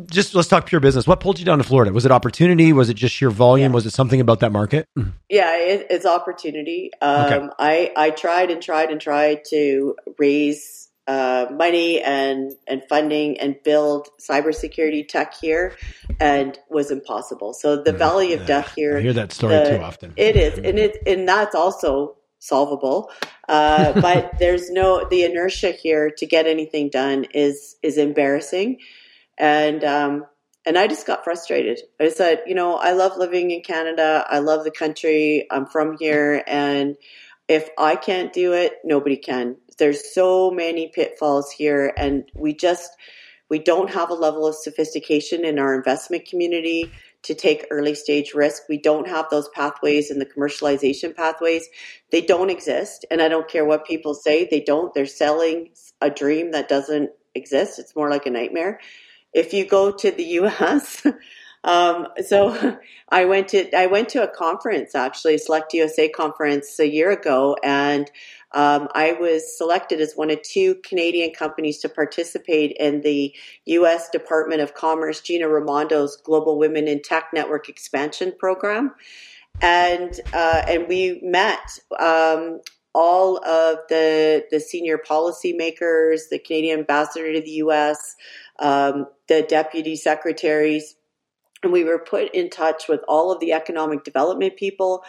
just let's talk pure business. What pulled you down to Florida? Was it opportunity? Was it just sheer volume? Was it something about that market? Yeah, it, it's opportunity. Um, Okay. I I tried and tried and tried to raise uh, money and and funding and build cybersecurity tech here, and was impossible. So the Valley of Death here. I hear that story the- too often. It is, and it and that's also solvable. Uh, but there's no the inertia here to get anything done is is embarrassing, and um, and I just got frustrated. I said, you know, I love living in Canada. I love the country. I'm from here, and if I can't do it, nobody can. There's so many pitfalls here, and we just we don't have a level of sophistication in our investment community to take early stage risk. We don't have those pathways and the commercialization pathways. They don't exist. And I don't care what people say, they don't. They're selling a dream that doesn't exist. It's more like a nightmare. If you go to the US, um, so I went to I went to a conference actually, Select USA conference a year ago, and um, I was selected as one of two Canadian companies to participate in the U.S. Department of Commerce Gina Raimondo's Global Women in Tech Network Expansion Program, and uh, and we met um, all of the the senior policymakers, the Canadian ambassador to the U.S., um, the deputy secretaries, and we were put in touch with all of the economic development people,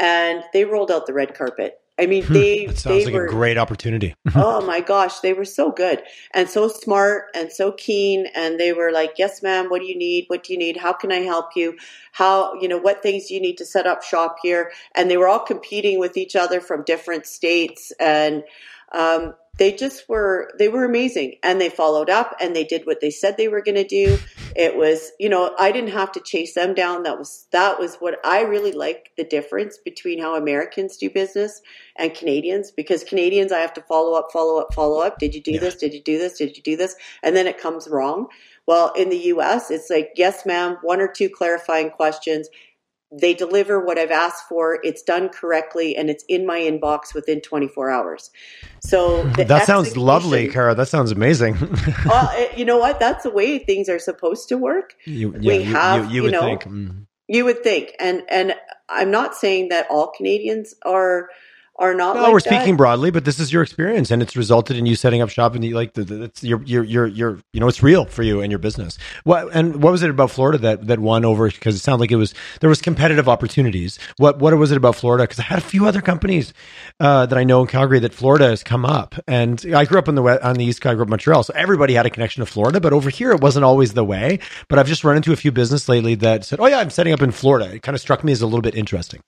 and they rolled out the red carpet. I mean, they Hmm, that they like were a great opportunity. oh my gosh, they were so good and so smart and so keen. And they were like, yes, ma'am, what do you need? What do you need? How can I help you? How, you know, what things do you need to set up shop here? And they were all competing with each other from different states. And, um, they just were they were amazing. And they followed up and they did what they said they were going to do. It was you know i didn't have to chase them down. That was that was what i really like the difference between how americans do business and canadians because canadians i have to follow up follow up follow up. Did you do Yeah. this? Did you do this? Did you do this? And then it comes wrong. Well in the us it's like yes ma'am one or two clarifying questions they deliver what I've asked for. It's done correctly, and it's in my inbox within 24 hours. So that sounds lovely, Cara. That sounds amazing. well, you know what? That's the way things are supposed to work. you, We you, have, you, you would know, think. mm. You would think, and and I'm not saying that all Canadians are are not. No, like we're that. speaking broadly, but this is your experience, and it's resulted in you setting up shop, and you, like the, the, it's you're, you're you're you're know it's real for you and your business. What and what was it about Florida that that won over? Because it sounded like it was there was competitive opportunities. What what was it about Florida? Because I had a few other companies uh, that I know in Calgary that Florida has come up, and I grew up on the on the east. I grew up in Montreal, so everybody had a connection to Florida. But over here, it wasn't always the way. But I've just run into a few business lately that said, "Oh yeah, I'm setting up in Florida." It kind of struck me as a little bit interesting.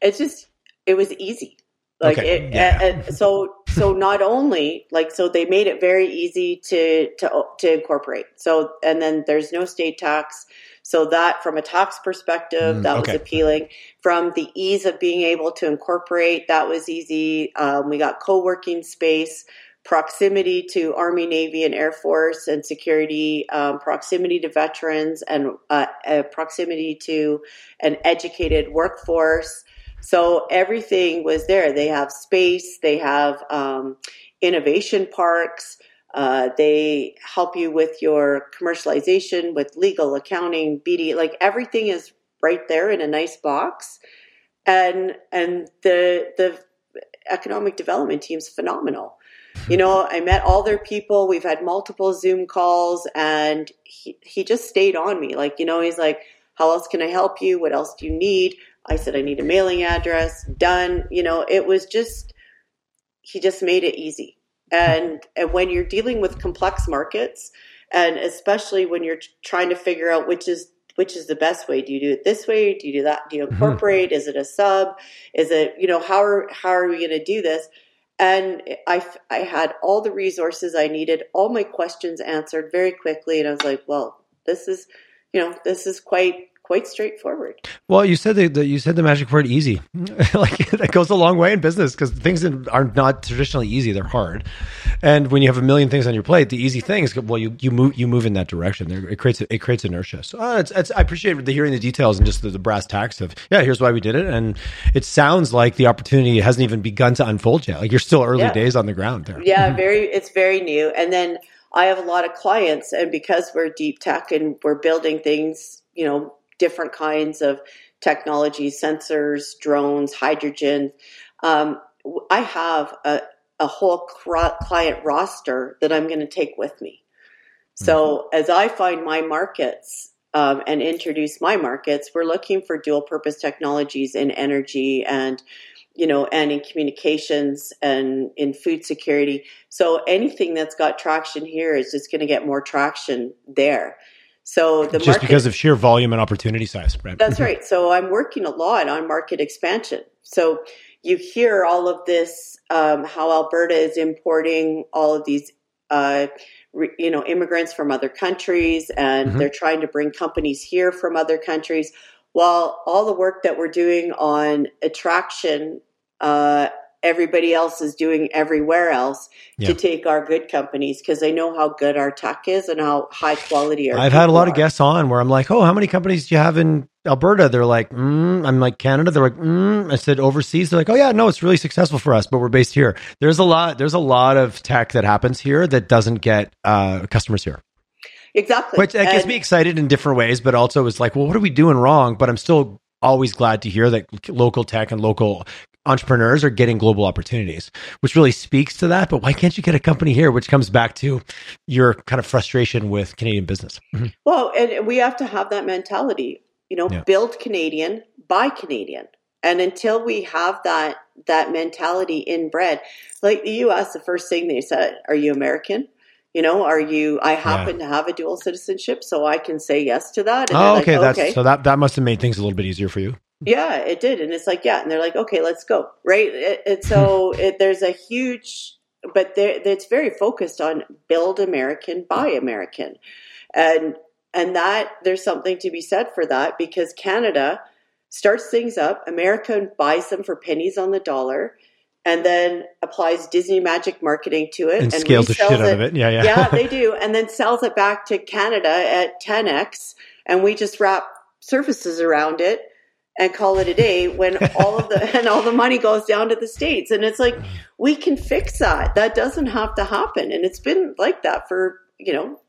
It's just it was easy. Like Okay, it, yeah. so so not only like so they made it very easy to to to incorporate. So and then there's no state tax. So that from a tax perspective, Mm, that okay. was appealing. From the ease of being able to incorporate, that was easy. Um, we got co-working space, proximity to Army, Navy, and Air Force and security, um, proximity to veterans, and uh, uh, proximity to an educated workforce So everything was there. They have space, they have um, innovation parks. Uh, they help you with your commercialization, with legal, accounting, BD. Like everything is right there in a nice box, and and the the economic development team's phenomenal. You know, I met all their people. We've had multiple Zoom calls, and he he just stayed on me. Like you know, he's like, "How else can I help you? What else do you need?" I said, "I need a mailing address." Done. You know, it was just he just made it easy and, and when you're dealing with complex markets, and especially when you're trying to figure out which is which is the best way do you do it this way do you do that do you mm-hmm. incorporate mm-hmm. is it a sub is it you know how are how are we going to do this and I, I had all the resources i needed all my questions answered very quickly and i was like well this is you know this is quite quite straightforward. Well, you said the, the you said the magic word easy. like that goes a long way in business because things are not traditionally easy; they're hard. And when you have a million things on your plate, the easy things, well, you you move you move in that direction. It creates it creates inertia. So uh, it's, it's, I appreciate the hearing the details and just the, the brass tacks of yeah, here's why we did it. And it sounds like the opportunity hasn't even begun to unfold yet. Like you're still early yeah. days on the ground there. Yeah, very. It's very new. And then I have a lot of clients, and because we're deep tech and we're building things, you know, different kinds of technology, sensors, drones, hydrogen. Um, I have a, a whole client roster that I'm going to take with me. So mm-hmm. as I find my markets um, and introduce my markets, we're looking for dual purpose technologies in energy and you know and in communications and in food security. So anything that's got traction here is just going to get more traction there. So the just market, because of sheer volume and opportunity size, right? That's right. So I'm working a lot on market expansion. So you hear all of this, um, how Alberta is importing all of these, uh, re, you know, immigrants from other countries, and mm-hmm. they're trying to bring companies here from other countries. While all the work that we're doing on attraction uh, everybody else is doing everywhere else yeah. to take our good companies because they know how good our tech is and how high quality our. I've had a lot are. of guests on where I'm like, "Oh, how many companies do you have in Alberta?" They're like, mm. "I'm like Canada." They're like, mm. "I said overseas." They're like, "Oh yeah, no, it's really successful for us, but we're based here." There's a lot. There's a lot of tech that happens here that doesn't get uh, customers here. Exactly. Which that gets me excited in different ways, but also is like, well, what are we doing wrong? But I'm still always glad to hear that local tech and local entrepreneurs are getting global opportunities, which really speaks to that. But why can't you get a company here? Which comes back to your kind of frustration with Canadian business. Mm-hmm. Well, and we have to have that mentality, you know, yeah. build Canadian, buy Canadian. And until we have that that mentality inbred, like the US, the first thing they said, Are you American? You know, are you? I happen yeah. to have a dual citizenship, so I can say yes to that. Oh, okay. Like, that's so that that must have made things a little bit easier for you. Yeah, it did, and it's like yeah, and they're like, okay, let's go, right? It, so it, there's a huge, but there, it's very focused on build American, buy American, and and that there's something to be said for that because Canada starts things up, America buys them for pennies on the dollar, and then applies Disney magic marketing to it and, and scales the shit it. out of it. Yeah, yeah, yeah, they do, and then sells it back to Canada at 10x, and we just wrap surfaces around it and call it a day when all of the and all the money goes down to the states. And it's like we can fix that. That doesn't have to happen. And it's been like that for you know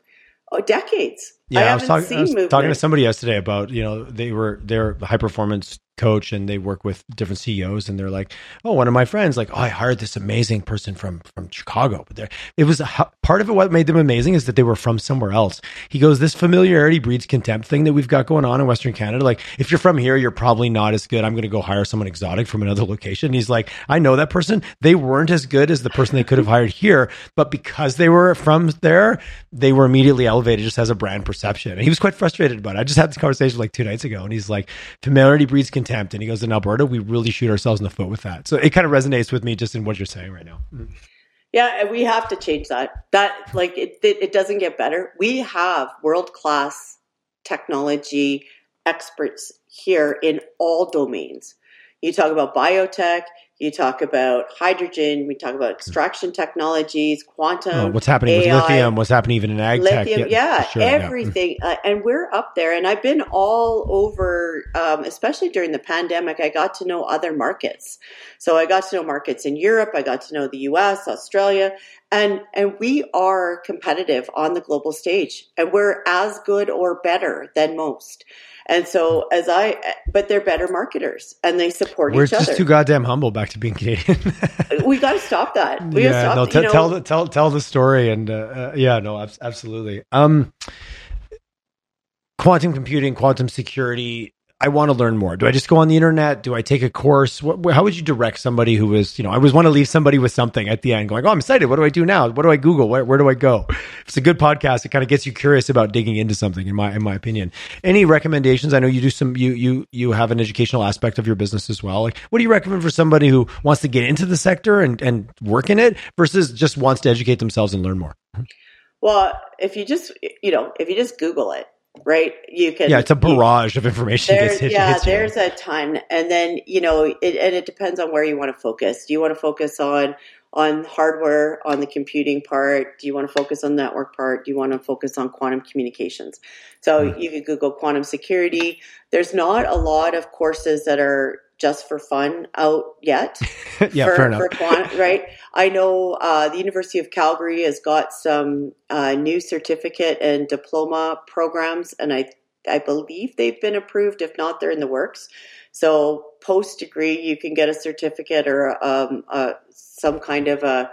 oh, decades. Yeah i, I was, talk, I was talking to somebody yesterday about you know they were they're high performance coach and they work with different CEOs and they're like, oh, one of my friends, like, oh, I hired this amazing person from from Chicago, but there, it was a, part of it. What made them amazing is that they were from somewhere else. He goes, this familiarity breeds contempt thing that we've got going on in Western Canada. Like, if you're from here, you're probably not as good. I'm going to go hire someone exotic from another location. And he's like, I know that person. They weren't as good as the person they could have hired here, but because they were from there, they were immediately elevated just as a brand perception. And he was quite frustrated about it. I just had this conversation like two nights ago, and he's like, familiarity breeds contempt contempt. And he goes, in Alberta, we really shoot ourselves in the foot with that. So it kind of resonates with me just in what you're saying right now. Mm-hmm. Yeah, we have to change that. That like it, it, it doesn't get better. We have world class technology experts here in all domains. You talk about biotech, you talk about hydrogen, we talk about extraction technologies, quantum. Oh, what's happening AI, with lithium? What's happening even in ag lithium, tech? Yeah, yeah sure, everything. Yeah. Uh, and we're up there. And I've been all over, um, especially during the pandemic. I got to know other markets. So I got to know markets in Europe. I got to know the U.S., Australia, and and we are competitive on the global stage, and we're as good or better than most. And so as I, but they're better marketers and they support We're each other. We're just too goddamn humble. Back to being Canadian. we got to stop that. We yeah, stop, no, t- tell the tell tell the story and uh, uh, yeah, no, absolutely. Um, quantum computing, quantum security. I want to learn more. Do I just go on the internet? Do I take a course? What, how would you direct somebody who is, you know, I always want to leave somebody with something at the end going, oh, I'm excited. What do I do now? What do I Google? Where, where do I go? If it's a good podcast, it kind of gets you curious about digging into something in my, in my opinion. Any recommendations? I know you do some, you, you, you have an educational aspect of your business as well. Like, what do you recommend for somebody who wants to get into the sector and, and work in it versus just wants to educate themselves and learn more? Well, if you just, you know, if you just Google it, right? You can. Yeah, it's a barrage you, of information. There, hit, yeah, there's a ton, and then you know, it, and it depends on where you want to focus. Do you want to focus on on hardware, on the computing part? Do you want to focus on network part? Do you want to focus on quantum communications? So mm. you could Google quantum security. There's not a lot of courses that are just for fun out yet. yeah, for, fair enough. Quant, right. I know uh, the University of Calgary has got some uh, new certificate and diploma programs, and I I believe they've been approved. If not, they're in the works. So post degree, you can get a certificate or um, uh, some kind of a.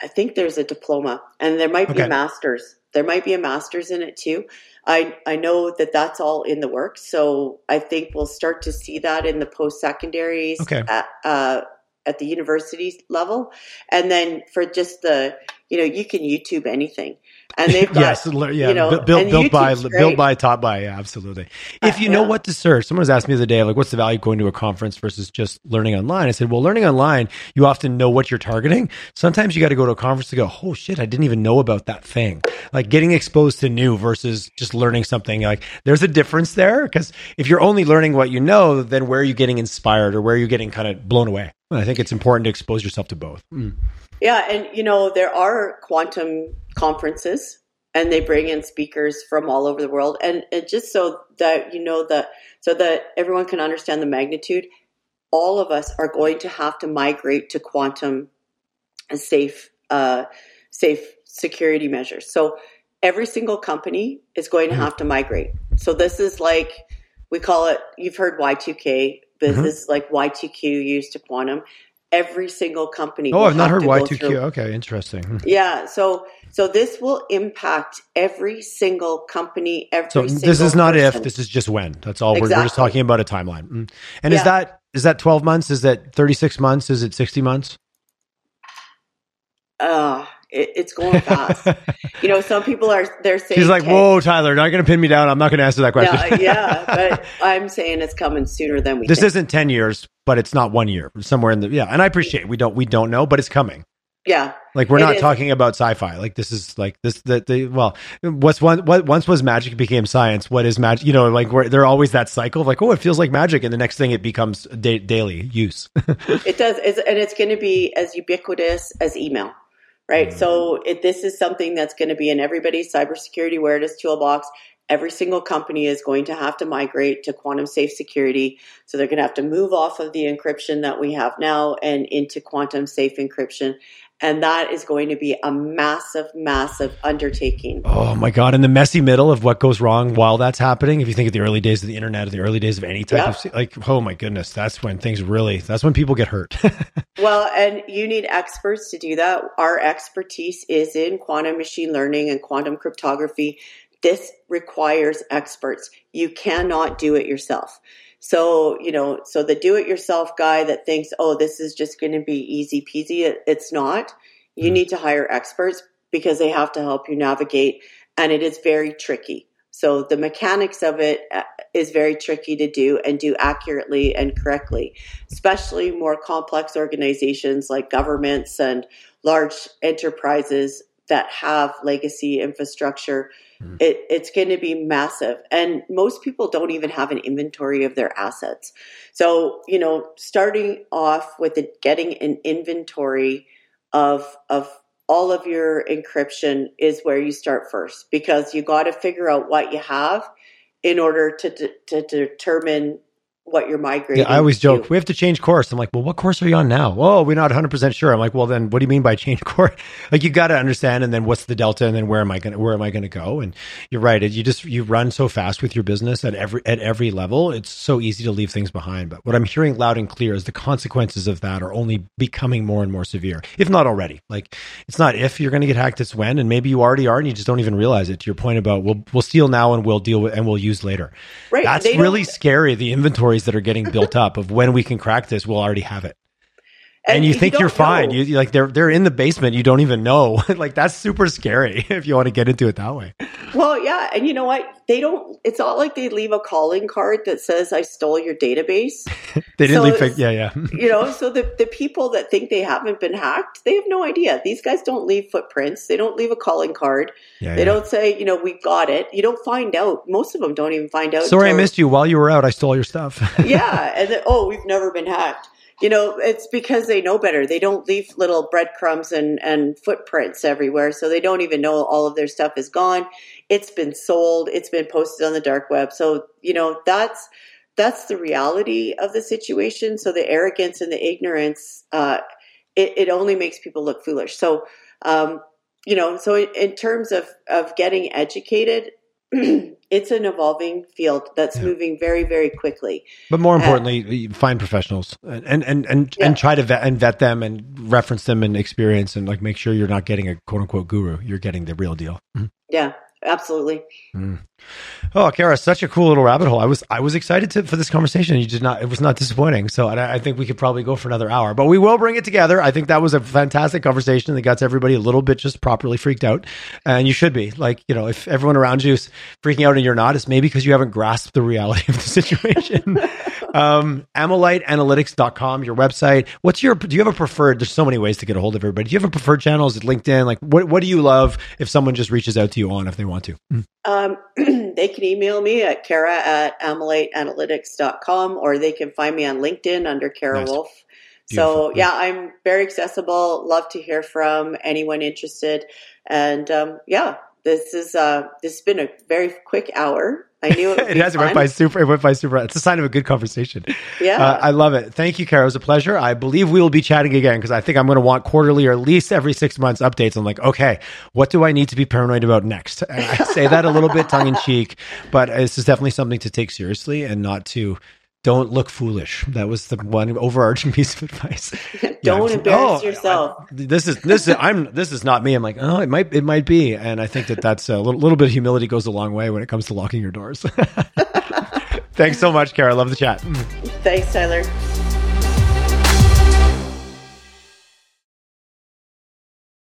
I think there's a diploma, and there might be a master's. There might be a master's in it too. I, I know that that's all in the works. So I think we'll start to see that in the post secondaries okay. at, uh, at the university level. And then for just the, you know, you can YouTube anything and they've got yes, yeah, you know, built, built by built by taught by, yeah, absolutely. If you uh, know yeah. what to search, someone was asking me the other day, like, what's the value of going to a conference versus just learning online? I said, well, learning online, you often know what you're targeting. Sometimes you got to go to a conference to go, oh shit, I didn't even know about that thing. Like getting exposed to new versus just learning something. Like, there's a difference there because if you're only learning what you know, then where are you getting inspired or where are you getting kind of blown away? I think it's important to expose yourself to both. Mm. Yeah, and you know there are quantum conferences, and they bring in speakers from all over the world, and, and just so that you know that so that everyone can understand the magnitude, all of us are going to have to migrate to quantum safe uh, safe security measures. So every single company is going to mm-hmm. have to migrate. So this is like we call it. You've heard Y2K. This mm-hmm. like Y2Q used to quantum every single company. Oh, I've not heard Y2Q. Okay, interesting. Hmm. Yeah, so so this will impact every single company. Every single so this is not person. if. This is just when. That's all. Exactly. We're, we're, just talking about a timeline. Hmm. And yeah. is that is that twelve months? Is that thirty six months? Is it sixty months? Uh it, it's going fast. you know, some people are they're saying she's like, "Whoa, Tyler, not going to pin me down. I'm not going to answer that question." yeah, but I'm saying it's coming sooner than we. This think. isn't ten years, but it's not one year. Somewhere in the yeah, and I appreciate we don't we don't know, but it's coming. Yeah, like we're not is. talking about sci-fi. Like this is like this that the well, what's one what once was magic became science. What is magic? You know, like where they're always that cycle of like, oh, it feels like magic, and the next thing it becomes da- daily use. it does, it's, and it's going to be as ubiquitous as email right? Mm-hmm. So it, this is something that's going to be in everybody's cybersecurity awareness toolbox. Every single company is going to have to migrate to quantum safe security. So they're going to have to move off of the encryption that we have now and into quantum safe encryption. And that is going to be a massive, massive undertaking. Oh my God. In the messy middle of what goes wrong while that's happening, if you think of the early days of the internet or the early days of any type yep. of like, oh my goodness, that's when things really, that's when people get hurt. well, and you need experts to do that. Our expertise is in quantum machine learning and quantum cryptography. This requires experts. You cannot do it yourself. So, you know, so the do it yourself guy that thinks, oh, this is just going to be easy peasy, it, it's not. You mm. need to hire experts because they have to help you navigate, and it is very tricky. So the mechanics of it uh, very tricky to do and do accurately and correctly, especially more complex organizations like governments and large enterprises that have legacy infrastructure. Mm-hmm. it, it's going to be massive. And most people don't even have an inventory of their assets. So, you know, starting off with getting an inventory of, of all of your encryption is where you start first because you got to figure out what you have in order to, to, to determine what you're migrating. Yeah, I always joke to. we have to change course. I'm like, well, what course are you on now? Oh, we're not 100 percent sure. I'm like, well, then what do you mean by change course? like, you got to understand, and then what's the delta, and then where am I going? Where am I going to go? And you're right. You just you run so fast with your business at every at every level. It's so easy to leave things behind. But what I'm hearing loud and clear is the consequences of that are only becoming more and more severe, if not already. Like, it's not if you're going to get hacked, it's when, and maybe you already are, and you just don't even realize it. To your point about we'll we'll steal now and we'll deal with and we'll use later. Right. That's really scary. The that are getting built up of when we can crack this, we'll already have it. And, and you think you are fine. You like they're they're in the basement. You don't even know. like that's super scary if you want to get into it that way. Well, yeah, and you know what? They don't. It's not like they leave a calling card that says "I stole your database." they didn't so leave. Yeah, yeah. you know, so the the people that think they haven't been hacked, they have no idea. These guys don't leave footprints. They don't leave a calling card. Yeah, they yeah. don't say, you know, we got it. You don't find out. Most of them don't even find out. Sorry, until, I missed you while you were out. I stole your stuff. yeah, and then, oh, we've never been hacked you know, it's because they know better. They don't leave little breadcrumbs and, and footprints everywhere. So they don't even know all of their stuff is gone. It's been sold. It's been posted on the dark web. So, you know, that's, that's the reality of the situation. So the arrogance and the ignorance, uh, it, it only makes people look foolish. So, um, you know, so in, in terms of, of getting educated, it's an evolving field that's yeah. moving very very quickly but more importantly find professionals and and and and, yeah. and try to vet and vet them and reference them and experience and like make sure you're not getting a quote unquote guru you're getting the real deal mm-hmm. yeah absolutely. Mm. Oh, Cara, such a cool little rabbit hole. I was I was excited to, for this conversation. You did not. It was not disappointing. So I, I, think we could probably go for another hour, but we will bring it together. I think that was a fantastic conversation that got everybody a little bit just properly freaked out, and you should be like you know if everyone around you is freaking out and you're not, it's maybe because you haven't grasped the reality of the situation. um, AmmoliteAnalytx.com, your website. What's your? Do you have a preferred? There's so many ways to get a hold of everybody. Do you have a preferred channel? Is it LinkedIn? Like what? What do you love if someone just reaches out to you on if they want to? Mm. Um, they can email me at Cara at AmmoliteAnalytx.com or they can find me on LinkedIn under Cara nice. Wolf. So yeah, I'm very accessible. Love to hear from anyone interested. And um, yeah, this is uh, this has been a very quick hour. I knew it. it has. It went by super. It went by super. It's a sign of a good conversation. Yeah, uh, I love it. Thank you, Cara. It was a pleasure. I believe we will be chatting again because I think I'm going to want quarterly or at least every six months updates. I'm like, okay, what do I need to be paranoid about next? And I say that a little bit tongue in cheek, but this is definitely something to take seriously and not to don't look foolish. That was the one overarching piece of advice. don't yeah, embarrass oh, yourself. I, this is this is I'm this is not me. I'm like, oh, it might it might be, and I think that that's a little, little bit of humility goes a long way when it comes to locking your doors. Thanks so much, Cara. Love the chat. Thanks, Tyler.